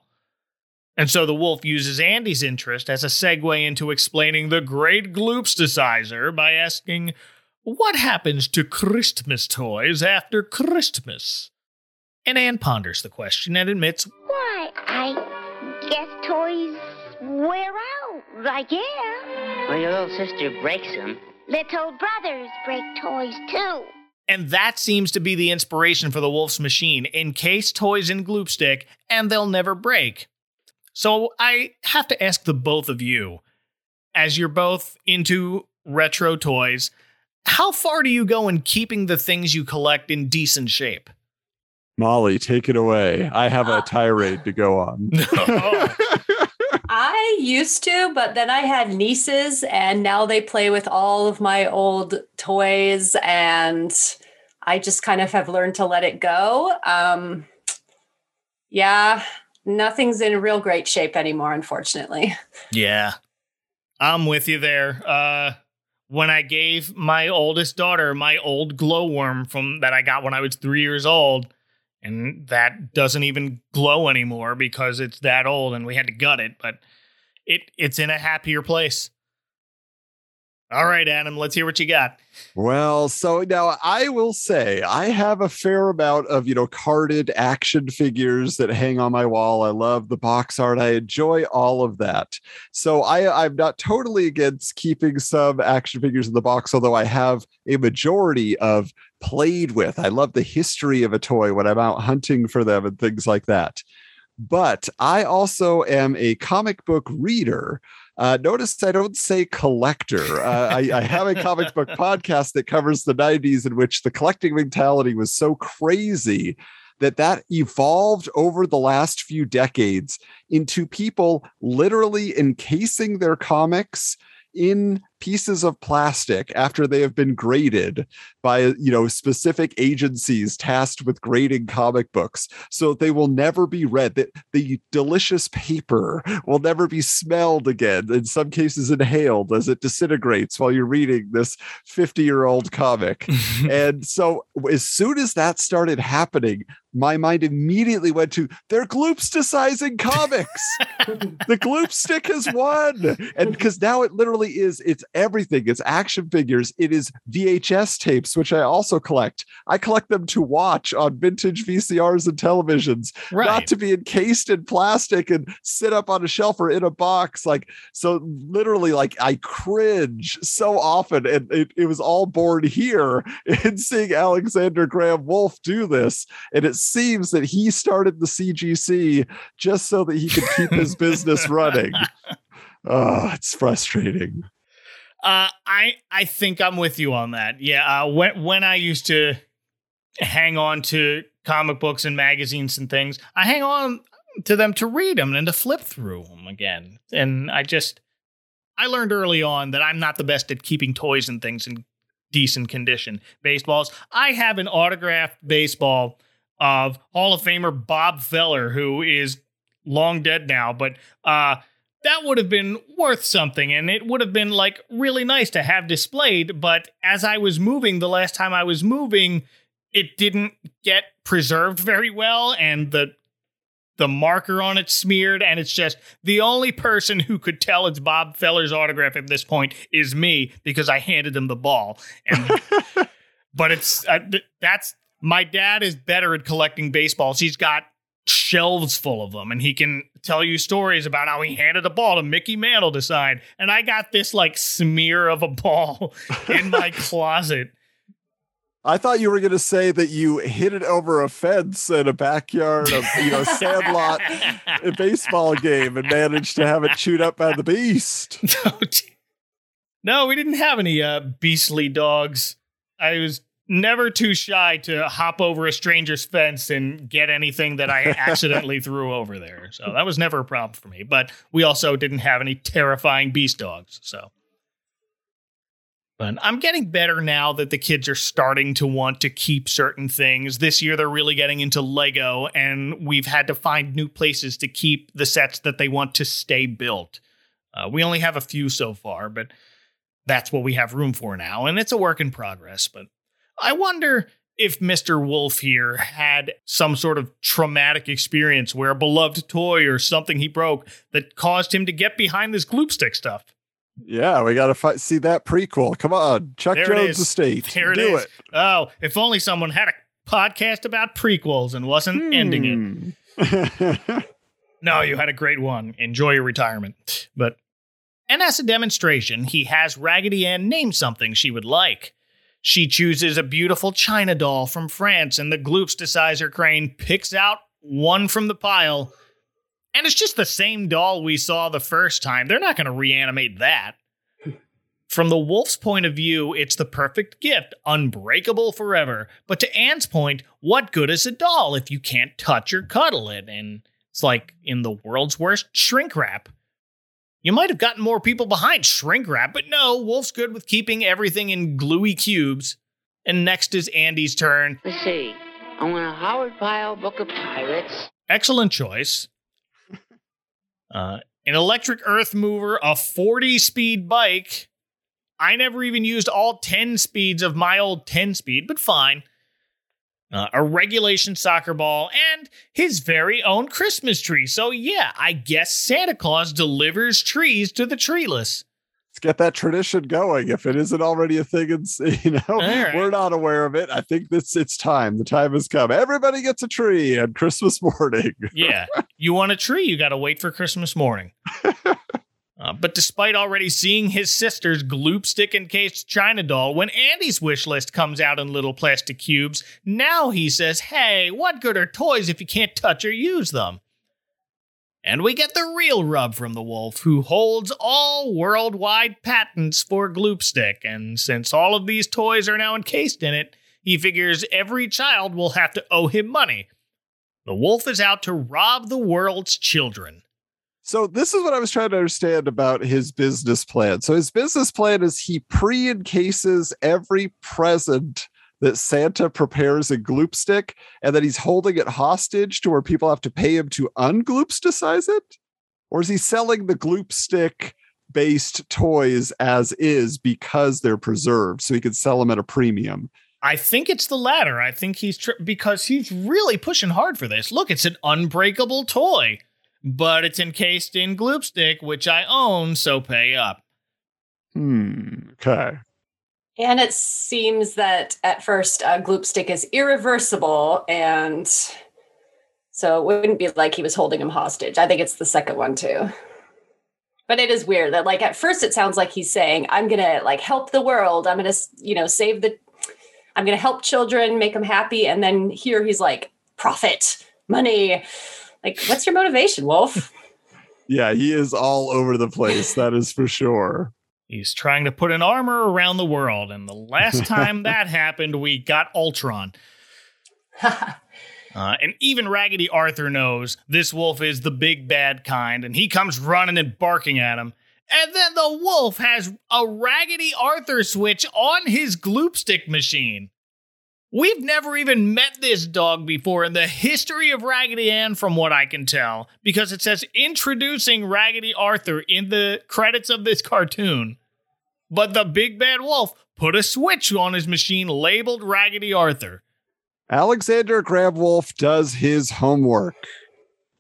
And so the wolf uses Andy's interest as a segue into explaining the great gloopsticizer by asking, What happens to Christmas toys after Christmas? And Anne ponders the question and admits, Why, I guess toys wear out, like air. Well, your little sister breaks them. Little brothers break toys too. and that seems to be the inspiration for the wolf's machine. Encase toys in gloopstick, and they'll never break. So I have to ask the both of you, as you're both into retro toys, how far do you go in keeping the things you collect in decent shape? Molly, take it away. I have a ah. tirade to go on. Oh. I used to, but then I had nieces, and now they play with all of my old toys, and I just kind of have learned to let it go. Um, yeah, nothing's in real great shape anymore, unfortunately. Yeah. I'm with you there. Uh when I gave my oldest daughter my old glowworm from that I got when I was 3 years old and that doesn't even glow anymore because it's that old and we had to gut it, but it it's in a happier place. All right, Adam, let's hear what you got. Well, so now I will say I have a fair amount of, you know, carded action figures that hang on my wall. I love the box art. I enjoy all of that. So I, I'm not totally against keeping some action figures in the box, although I have a majority of played with. I love the history of a toy when I'm out hunting for them and things like that. But I also am a comic book reader. Uh, notice I don't say collector. Uh, I, I, have a comic book podcast that covers the 90s in which the collecting mentality was so crazy that that evolved over the last few decades into people literally encasing their comics in pieces of plastic after they have been graded by you know specific agencies tasked with grading comic books. So they will never be read. The, the delicious paper will never be smelled again in some cases inhaled as it disintegrates while you're reading this 50 year old comic. And so as soon as that started happening my mind immediately went to they're gloopsticizing comics. The gloop stick has won. And because now it literally is it's everything. It's action figures. It is VHS tapes, which I also collect. I collect them to watch on vintage VCRs and televisions, Right. not to be encased in plastic and sit up on a shelf or in a box. Like, so literally, like, I cringe so often. And it, it was all born here in seeing Alexander Graham Wolf do this. And it seems that he started the CGC just so that he could keep his business running. Oh, it's frustrating. Uh, I I think I'm with you on that. Yeah, uh, when when I used to hang on to comic books and magazines and things, I hang on to them to read them and to flip through them again. And I just I learned early on that I'm not the best at keeping toys and things in decent condition. Baseballs. I have an autographed baseball of Hall of Famer Bob Feller, who is long dead now, but uh that would have been worth something and it would have been like really nice to have displayed but as i was moving the last time i was moving it didn't get preserved very well and the the marker on it smeared and it's just the only person who could tell it's bob feller's autograph at this point is me because i handed him the ball and but it's uh, th- that's my dad is better at collecting baseballs. He's got shelves full of them and he can tell you stories about how he handed a ball to Mickey Mantle to sign and I got this like smear of a ball in my closet. I thought you were going to say that you hit it over a fence in a backyard of, you know, sandlot a baseball game and managed to have it chewed up by the beast. no, we didn't have any uh, beastly dogs. I was never too shy to hop over a stranger's fence and get anything that I accidentally threw over there. So that was never a problem for me. But we also didn't have any terrifying beast dogs. So. But I'm getting better now that the kids are starting to want to keep certain things. This year, they're really getting into Lego, and we've had to find new places to keep the sets that they want to stay built. Uh, we only have a few so far, but that's what we have room for now, and it's a work in progress. But I wonder if Mr. Wolf here had some sort of traumatic experience where a beloved toy or something he broke that caused him to get behind this gloop stick stuff. Yeah, we got to fi- see that prequel. Come on, Chuck There Jones. Estate. There it Do is. it. Oh, if only someone had a podcast about prequels and wasn't ending it. Hmm. No, you had a great one. Enjoy your retirement. But, and as a demonstration, he has Raggedy Ann name something she would like. She chooses a beautiful China doll from France, and the Gloopsticizer crane picks out one from the pile. And it's just the same doll we saw the first time. They're not going to reanimate that. From the wolf's point of view, it's the perfect gift, unbreakable forever. But to Anne's point, what good is a doll if you can't touch or cuddle it? And it's like in the world's worst shrink wrap. You might have gotten more people behind shrink wrap, but no, Wolf's good with keeping everything in gluey cubes. And next is Andy's turn. Let's see. I want a Howard Pyle book of pirates. Excellent choice. Uh, an electric earth mover, a 40 speed bike. I never even used all 10 speeds of my old 10 speed, but fine. Uh, a regulation soccer ball, and his very own Christmas tree. So, yeah, I guess Santa Claus delivers trees to the treeless. Let's get that tradition going. If it isn't already a thing, and you know right. we're not aware of it. I think this it's time. The time has come. Everybody gets a tree on Christmas morning. Yeah. you want a tree, you got to wait for Christmas morning. Uh, but despite already seeing his sister's gloop stick encased China doll, when Andy's wish list comes out in little plastic cubes, now he says, Hey, what good are toys if you can't touch or use them? And we get the real rub from the wolf, who holds all worldwide patents for gloop stick. And since all of these toys are now encased in it, he figures every child will have to owe him money. The wolf is out to rob the world's children. So this is what I was trying to understand about his business plan. So his business plan is he pre-encases every present that Santa prepares a gloop stick, and that he's holding it hostage to where people have to pay him to ungloopsticize it? Or is he selling the gloop stick based toys as is because they're preserved so he could sell them at a premium? I think it's the latter. I think he's tr- because he's really pushing hard for this. Look, it's an unbreakable toy but it's encased in gloop stick, which I own, so pay up. Hmm. Okay. And it seems that at first uh, gloop stick is irreversible, and so it wouldn't be like he was holding him hostage. I think it's the second one too. But it is weird that like at first it sounds like he's saying, "I'm gonna like help the world. I'm gonna you know save the, I'm gonna help children, make them happy," and then here he's like, "Profit, money." Like, what's your motivation, Wolf? Yeah, he is all over the place. That is for sure. He's trying to put an armor around the world, and the last time that happened, we got Ultron. uh, and even Raggedy Arthur knows this wolf is the big bad kind, and he comes running and barking at him. And then the wolf has a Raggedy Arthur switch on his gloop stick machine. We've never even met this dog before in the history of Raggedy Ann, from what I can tell, because it says introducing Raggedy Arthur in the credits of this cartoon. But the big bad wolf put a switch on his machine labeled Raggedy Arthur. Alexander Graham Wolf does his homework.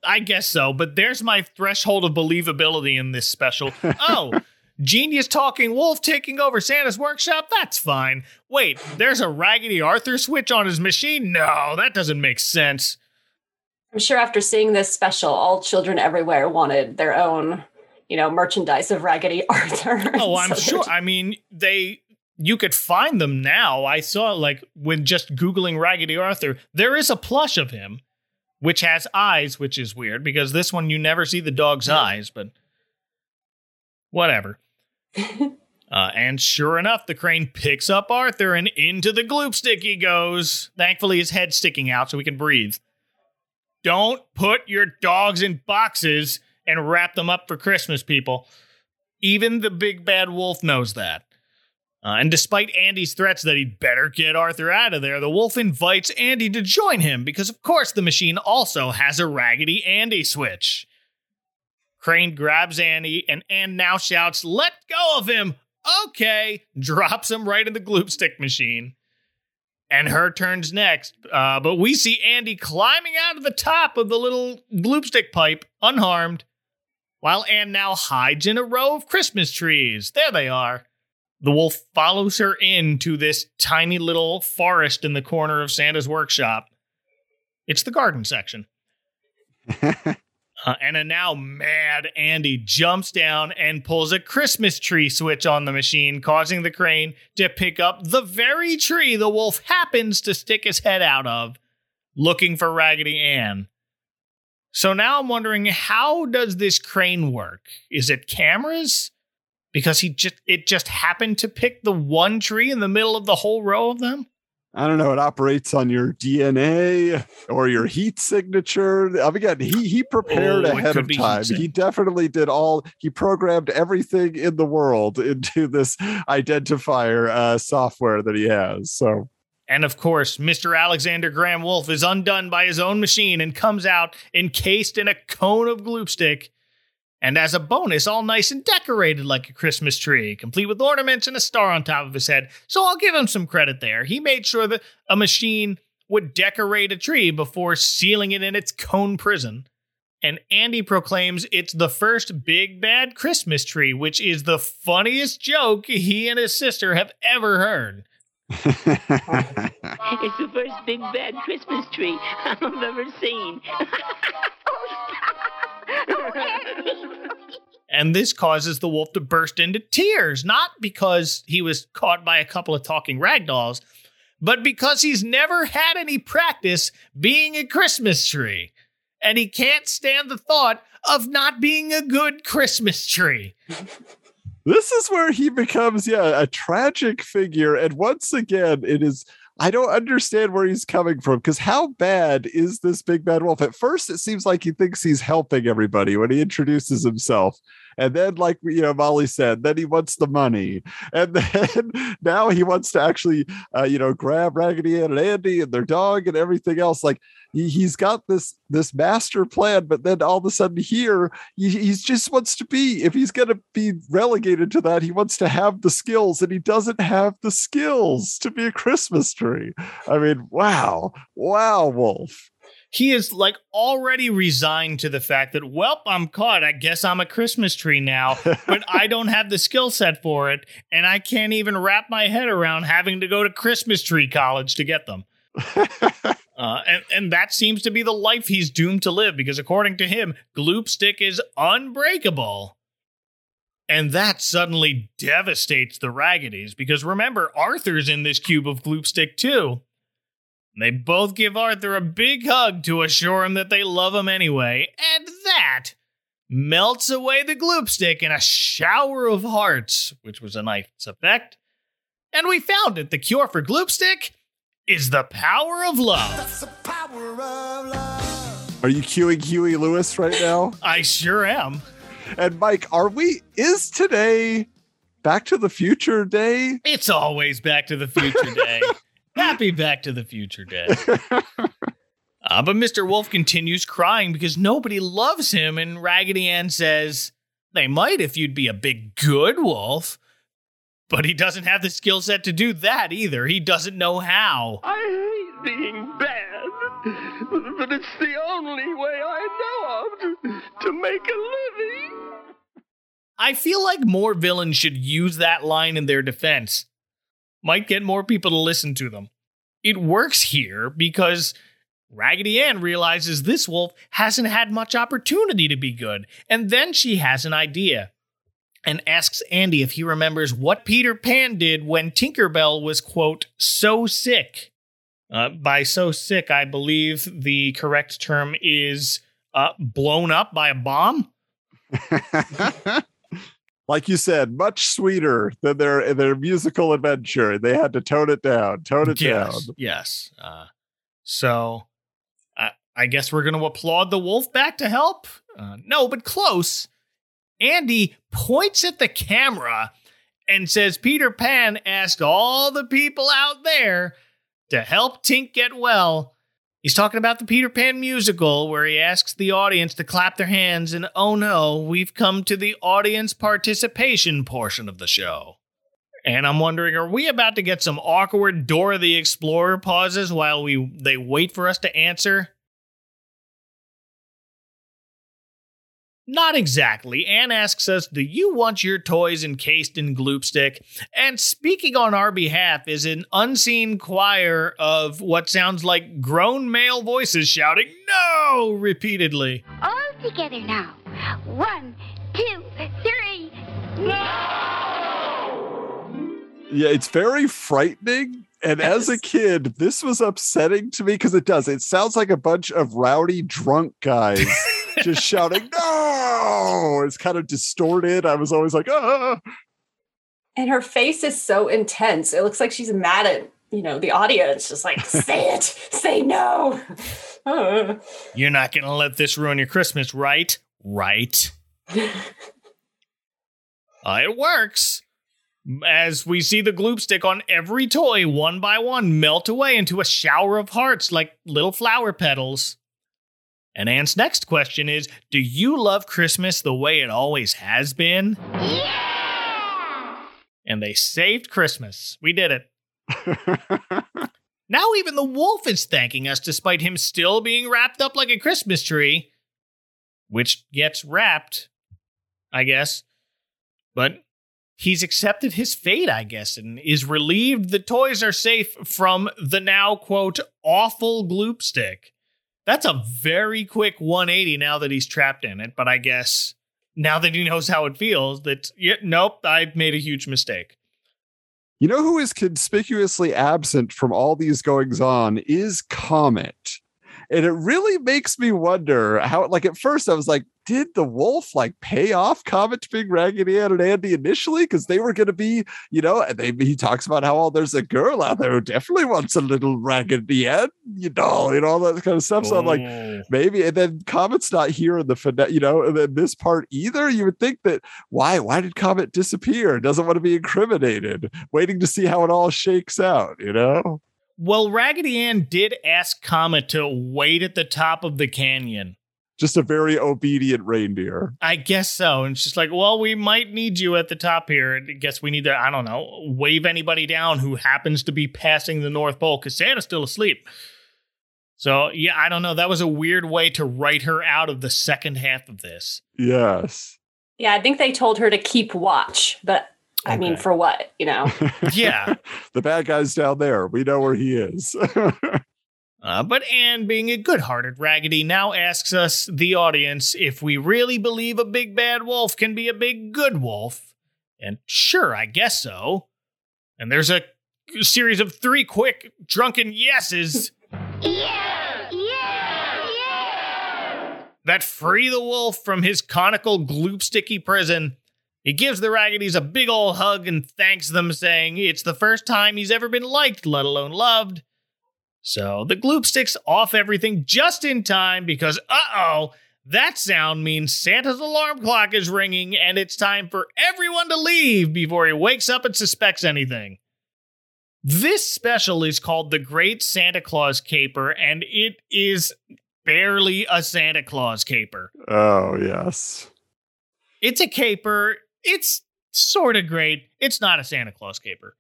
I guess so, but there's my threshold of believability in this special. Oh, Genius talking wolf taking over Santa's workshop? That's fine. Wait, there's a Raggedy Arthur switch on his machine? No, that doesn't make sense. I'm sure after seeing this special, all children everywhere wanted their own, you know, merchandise of Raggedy Arthur. Oh, I'm so sure. I mean, they you could find them now. I saw like when just googling Raggedy Arthur, there is a plush of him which has eyes, which is weird because this one you never see the dog's eyes, but whatever. Uh, and sure enough, the crane picks up Arthur and into the gloop stick he goes. Thankfully, his head's sticking out so he can breathe. Don't put your dogs in boxes and wrap them up for Christmas, people. Even the big bad wolf knows that. Uh, and despite Andy's threats that he'd better get Arthur out of there, the wolf invites Andy to join him because, of course, the machine also has a Raggedy Andy switch. Crane grabs Andy, and Ann now shouts, Let go of him! okay, drops him right in the gloop stick machine. And her turns next. Uh, but we see Andy climbing out of the top of the little gloop stick pipe unharmed, while Ann now hides in a row of Christmas trees. There they are. The wolf follows her into this tiny little forest in the corner of Santa's workshop. It's the garden section. Uh, and a now mad Andy jumps down and pulls a Christmas tree switch on the machine, causing the crane to pick up the very tree the wolf happens to stick his head out of, looking for Raggedy Ann. So now I'm wondering how does this crane work? Is it cameras? Because he just it just happened to pick the one tree in the middle of the whole row of them? I don't know. It operates on your DNA or your heat signature. I mean, again, he he prepared Oh, ahead of time. He definitely did all. He programmed everything in the world into this identifier uh, software that he has. So And of course, Mr. Alexander Graham Wolf is undone by his own machine and comes out encased in a cone of gloop stick. And as a bonus, all nice and decorated like a Christmas tree, complete with ornaments and a star on top of his head. So I'll give him some credit there. He made sure that a machine would decorate a tree before sealing it in its cone prison. And Andy proclaims it's the first big bad Christmas tree, which is the funniest joke he and his sister have ever heard. It's the first big bad Christmas tree I've ever seen. And this causes the wolf to burst into tears, not because he was caught by a couple of talking ragdolls, but because he's never had any practice being a Christmas tree. And he can't stand the thought of not being a good Christmas tree. this is where he becomes yeah a tragic figure and once again it is i don't understand where he's coming from because how bad is this big bad wolf? At first it seems like he thinks he's helping everybody when he introduces himself and then like you know molly said then he wants the money. And then now he wants to actually uh, you know grab raggedy ann and andy and their dog and everything else. Like he, he's got this this master plan but then all of a sudden here he, he's just wants to be if he's going to be relegated to that he wants to have the skills and he doesn't have the skills to be a christmas tree. I mean wow wow wolf He is like already resigned to the fact that, well, I'm caught. I guess I'm a Christmas tree now, but I don't have the skill set for it. And I can't even wrap my head around having to go to Christmas tree college to get them. Uh, and, and that seems to be the life he's doomed to live because, according to him, Gloopstick is unbreakable. And that suddenly devastates the Raggedies because remember, Arthur's in this cube of Gloopstick too. They both give Arthur a big hug to assure him that they love him anyway, and that melts away the Gloopstick in a shower of hearts, which was a nice effect. And we found it. The cure for Gloopstick is the power of love. are you cueing huey lewis right now I sure am. and mike are we is today back to the future day It's always Back to the Future Day. Happy Back to the Future Day. Uh, but Mr. Wolf continues crying because nobody loves him, and Raggedy Ann says, They might if you'd be a big good wolf. But he doesn't have the skill set to do that either. He doesn't know how. I hate being bad, but it's the only way I know of to, to make a living. I feel like more villains should use that line in their defense. Might get more people to listen to them. It works here because Raggedy Ann realizes this wolf hasn't had much opportunity to be good, and then she has an idea and asks Andy if he remembers what Peter Pan did when Tinkerbell was, quote, so sick. Uh, by so sick, I believe the correct term is uh, blown up by a bomb. like you said, much sweeter than their their musical adventure. They had to tone it down, tone it yes, down. Yes. Uh, so I I guess we're going to applaud the wolf back to help. Uh, no, but close. Andy points at the camera and says, Peter Pan asked all the people out there to help Tink get well. He's talking about the Peter Pan musical where he asks the audience to clap their hands, and oh no, we've come to the audience participation portion of the show. And I'm wondering, are we about to get some awkward Dora the Explorer pauses while we they wait for us to answer? Not exactly. Anne asks us, Do you want your toys encased in gloopstick? And speaking on our behalf is an unseen choir of what sounds like grown male voices shouting, No! repeatedly. All together now. One, two, three. No! Yeah, it's very frightening. And as a kid, this was upsetting to me because it does. It sounds like a bunch of rowdy drunk guys just shouting, no! It's kind of distorted. I was always like, ah. And her face is so intense. It looks like she's mad at you know, the audience just like, say it, say no. Uh. You're not going to let this ruin your Christmas, right? Right. Uh, it works. As we see the gloop stick on every toy, one by one, melt away into a shower of hearts like little flower petals. And Anne's next question is Do you love Christmas the way it always has been? Yeah! And they saved Christmas. We did it. now even the wolf is thanking us despite him still being wrapped up like a Christmas tree, which gets wrapped, I guess. But he's accepted his fate, I guess, and is relieved the toys are safe from the now, quote, awful gloop stick. That's a very quick 180 now that he's trapped in it, but I guess now that he knows how it feels, that, yeah, nope, I made a huge mistake. You know who is conspicuously absent from all these goings on is Comet. And it really makes me wonder how, like, at first I was like, did the wolf like pay off Comet to being Raggedy Ann and Andy initially? Because they were going to be, you know, and they, he talks about how, oh, there's a girl out there who definitely wants a little Raggedy Ann, you know, and all that kind of stuff. So I'm like, Oh. maybe, and then Comet's not here in the, fina- you know, and then this part either. You would think that why, why did Comet disappear? Doesn't want to be incriminated, waiting to see how it all shakes out, you know? Well, Raggedy Ann did ask Comet to wait at the top of the canyon. Just a very obedient reindeer. I guess so. And she's like, well, we might need you at the top here. And I guess we need to, I don't know, wave anybody down who happens to be passing the North Pole because Santa's still asleep. So, yeah, I don't know. That was a weird way to write her out of the second half of this. Yes. Yeah, I think they told her to keep watch, but I mean, for what, you know? Yeah. the bad guy's down there. We know where he is. Uh, but Anne, being a good hearted Raggedy, now asks us, the audience, if we really believe a big bad wolf can be a big good wolf. And sure, I guess so. And there's a series of three quick drunken yeses Yeah! Yeah! Yeah! that free the wolf from his conical gloop sticky prison. He gives the Raggedy's a big ol' hug and thanks them, saying it's the first time he's ever been liked, let alone loved. So the gloop sticks off everything just in time because, uh oh, that sound means Santa's alarm clock is ringing and it's time for everyone to leave before he wakes up and suspects anything. This special is called The Great Santa Claus Caper, and it is barely a Santa Claus caper. oh, yes. It's a caper. It's sort of great. It's not a Santa Claus caper.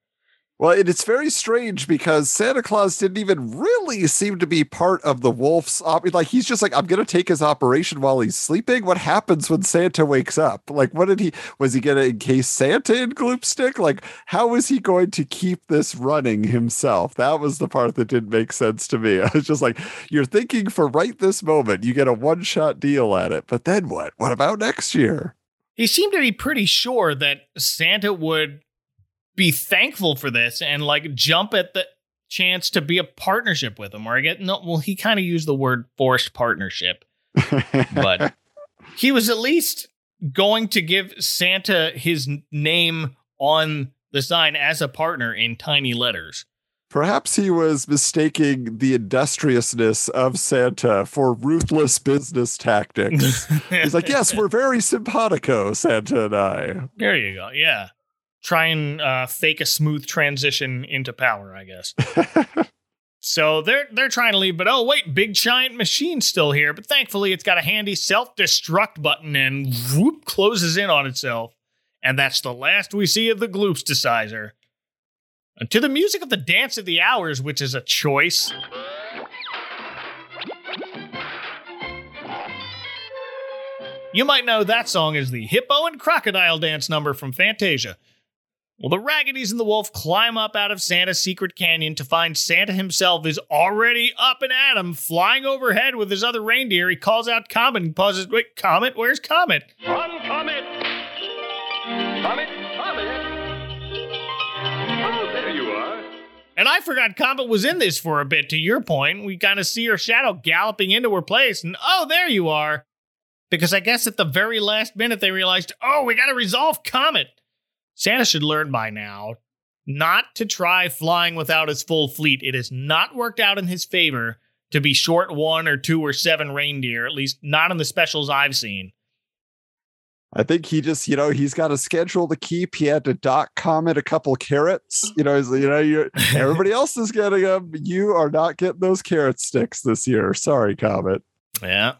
Well, it's very strange because Santa Claus didn't even really seem to be part of the wolf's op- like he's just like I'm going to take his operation while he's sleeping. What happens when Santa wakes up? Like what did he was he going to encase Santa in Gloopstick? Like how is he going to keep this running himself? That was the part that didn't make sense to me. I was just like you're thinking for right this moment, you get a one-shot deal at it. But then what? What about next year? He seemed to be pretty sure that Santa would be thankful for this and like jump at the chance to be a partnership with him. Or I get no, well, he kind of used the word forced partnership, but he was at least going to give Santa his name on the sign as a partner in tiny letters. Perhaps he was mistaking the industriousness of Santa for ruthless business tactics. He's like, yes, we're very simpatico, Santa and I. There you go. Yeah. Try and uh, fake a smooth transition into power, I guess. so they're they're trying to leave, but oh wait, big giant machine's still here. But thankfully, it's got a handy self destruct button and whoop closes in on itself. And that's the last we see of the Gloopsticizer. And to the music of the Dance of the Hours, which is a choice. You might know that song as the Hippo and Crocodile Dance number from Fantasia. Well, the Raggedies and the Wolf climb up out of Santa's secret canyon to find Santa himself is already up and at him, flying overhead with his other reindeer. He calls out Comet and pauses. Wait, Comet? Where's Comet? Run, Comet! Comet, Comet! Oh. And I forgot Comet was in this for a bit, to your point. We kind of see her shadow galloping into her place, and oh, there you are. Because I guess at the very last minute they realized, oh, we got to resolve Comet. Santa should learn by now not to try flying without his full fleet. It has not worked out in his favor to be short one or two or seven reindeer, at least not in the specials I've seen. I think he just, you know, he's got a schedule to keep. He had to dock Comet a couple carrots. You know, you know, you everybody else is getting them. You are not getting those carrot sticks this year. Sorry, Comet. Yeah.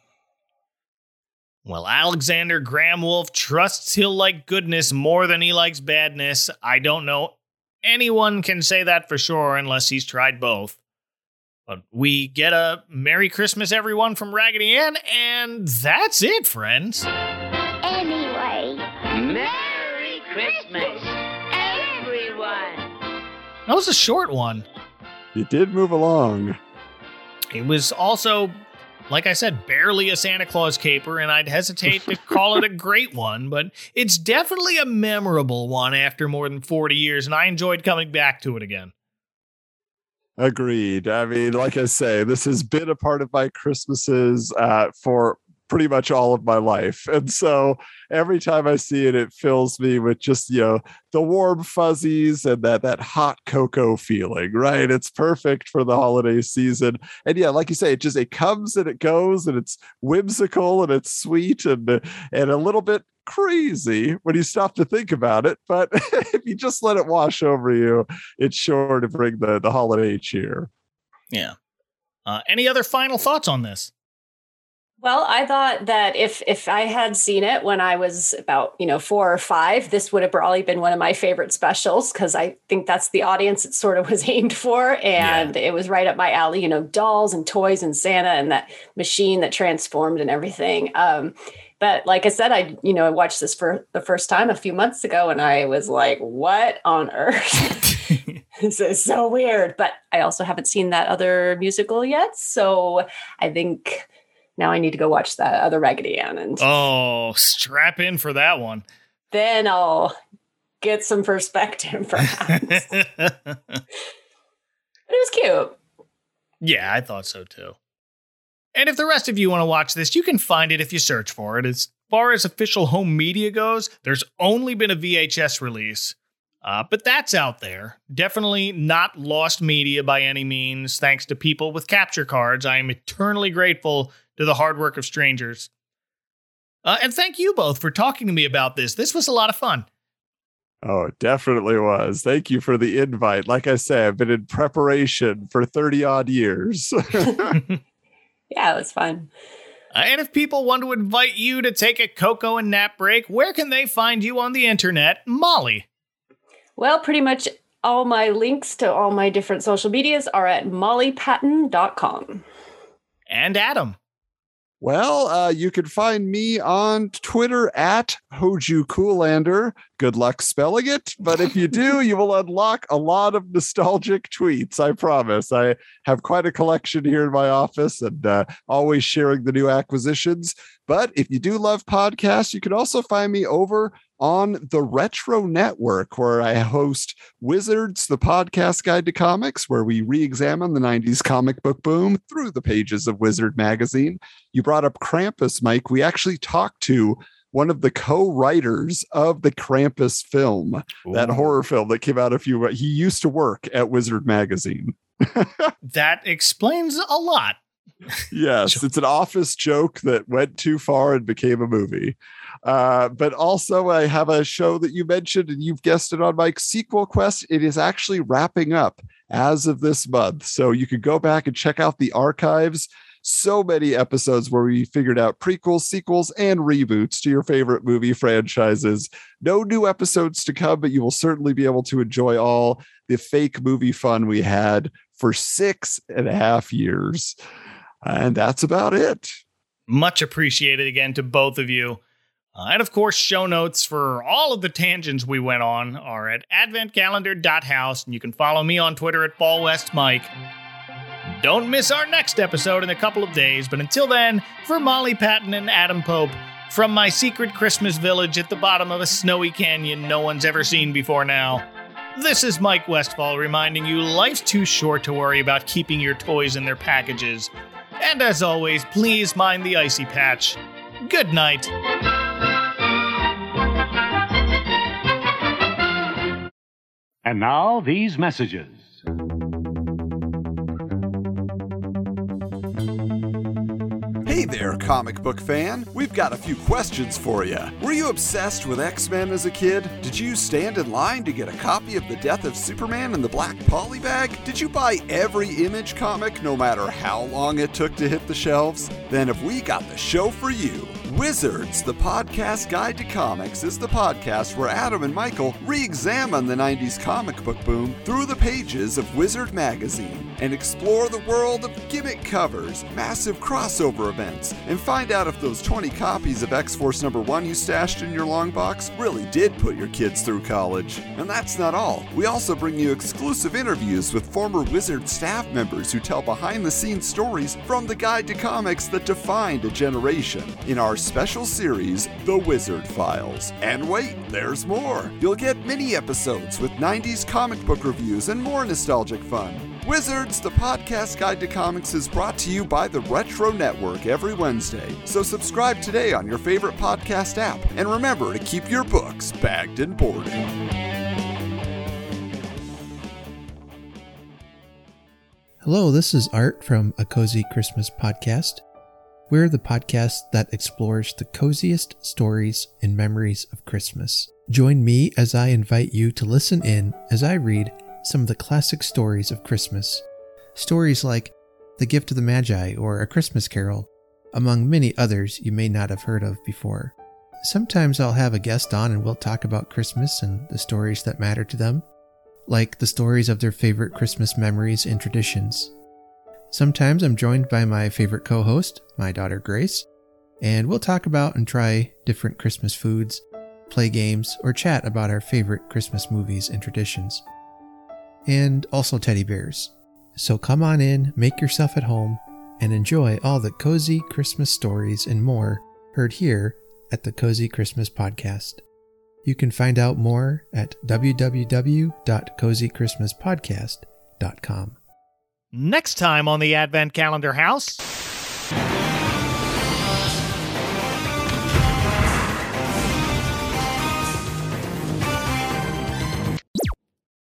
Well, Alexander Graham Wolf trusts he'll like goodness more than he likes badness. I don't know anyone can say that for sure unless he's tried both. But we get a Merry Christmas, everyone, from Raggedy Ann, and that's it, friends. Anyway. Merry Christmas, everyone. That was a short one. You did move along. It was also, like I said, barely a Santa Claus caper, and I'd hesitate to call it a great one, but it's definitely a memorable one after more than 40 years, and I enjoyed coming back to it again. Agreed. I mean, like I say, this has been a part of my Christmases uh, for pretty much all of my life. And so every time I see it, it fills me with just, you know, the warm fuzzies and that that hot cocoa feeling, right? It's perfect for the holiday season. And yeah, like you say, it just it comes and it goes and it's whimsical and it's sweet and and a little bit crazy when you stop to think about it. But if you just let it wash over you, it's sure to bring the the holiday cheer. Yeah. Uh, any other final thoughts on this? Well, I thought that if if I had seen it when I was about you know four or five, this would have probably been one of my favorite specials because I think that's the audience it sort of was aimed for, and yeah. it was right up my alley. You know, dolls and toys and Santa and that machine that transformed and everything. Um, but like I said, I you know I watched this for the first time a few months ago, and I was like, "What on earth?" this is so weird. But I also haven't seen that other musical yet, so I think now I need to go watch that other Raggedy Ann and oh, strap in for that one. Then I'll get some perspective, perhaps. but it was cute. Yeah, I thought so too. And if the rest of you want to watch this, you can find it if you search for it. As far as official home media goes, there's only been a VHS release. Uh, but that's out there. Definitely not lost media by any means, thanks to people with capture cards. I am eternally grateful to the hard work of strangers. Uh, and thank you both for talking to me about this. This was a lot of fun. Oh, it definitely was. Thank you for the invite. Like I say, I've been in preparation for 30 odd years. yeah, it was fun. Uh, and if people want to invite you to take a cocoa and nap break, where can they find you on the internet, Molly? Well, pretty much all my links to all my different social medias are at mollypatton.com. And Adam. Well, uh, you can find me on Twitter at Hoju Coolander. Good luck spelling it, but if you do, you will unlock a lot of nostalgic tweets. I promise. I have quite a collection here in my office, and uh, always sharing the new acquisitions. But if you do love podcasts, you can also find me over on the Retro Network, where I host Wizards, the podcast guide to comics, where we re examine the 90s comic book boom through the pages of Wizard magazine. You brought up Krampus, Mike. We actually talked to one of the co-writers of the Krampus film, Ooh. that horror film that came out a few. He used to work at Wizard magazine. that explains a lot. Yes, it's an office joke that went too far and became a movie. Uh, but also, I have a show that you mentioned, and you've guessed it on Mike Sequel Quest. It is actually wrapping up as of this month. So you can go back and check out the archives. So many episodes where we figured out prequels, sequels, and reboots to your favorite movie franchises. No new episodes to come, but you will certainly be able to enjoy all the fake movie fun we had for six and a half years. And that's about it. Much appreciated again to both of you. Uh, and of course, show notes for all of the tangents we went on are at adventcalendar.house, and you can follow me on Twitter at FallWestMike. Don't miss our next episode in a couple of days, but until then, for Molly Patton and Adam Pope, from my secret Christmas village at the bottom of a snowy canyon no one's ever seen before now, this is Mike Westfall reminding you life's too short to worry about keeping your toys in their packages. And as always, please mind the icy patch. Good night. And now, these messages. Hey there, comic book fan. We've got a few questions for you. Were you obsessed with X Men as a kid? Did you stand in line to get a copy of The Death of Superman in the black poly bag? Did you buy every image comic no matter how long it took to hit the shelves? Then have we got the show for you. Wizards, the podcast guide to comics, is the podcast where Adam and Michael re examine the 90s comic book boom through the pages of Wizard Magazine and explore the world of gimmick covers, massive crossover events, and find out if those 20 copies of X Force number 1 you stashed in your long box really did put your kids through college. And that's not all. We also bring you exclusive interviews with former Wizard staff members who tell behind the scenes stories from the guide to comics that defined a generation in our special series, The Wizard Files. And wait, there's more. You'll get mini episodes with 90s comic book reviews and more nostalgic fun. Wizards, the podcast guide to comics, is brought to you by the Retro Network every Wednesday. So subscribe today on your favorite podcast app. And remember to keep your books bagged and boarded. Hello, this is Art from A Cozy Christmas Podcast. We're the podcast that explores the coziest stories and memories of Christmas. Join me as I invite you to listen in as I read some of the classic stories of Christmas. Stories like The Gift of the Magi or A Christmas Carol, among many others you may not have heard of before. Sometimes I'll have a guest on and we'll talk about Christmas and the stories that matter to them, like the stories of their favorite Christmas memories and traditions. Sometimes I'm joined by my favorite co host, my daughter Grace, and we'll talk about and try different Christmas foods, play games, or chat about our favorite Christmas movies and traditions. And also teddy bears. So come on in, make yourself at home, and enjoy all the cozy Christmas stories and more heard here at the Cozy Christmas Podcast. You can find out more at www.cozychristmaspodcast.com. Next time on the Advent Calendar House.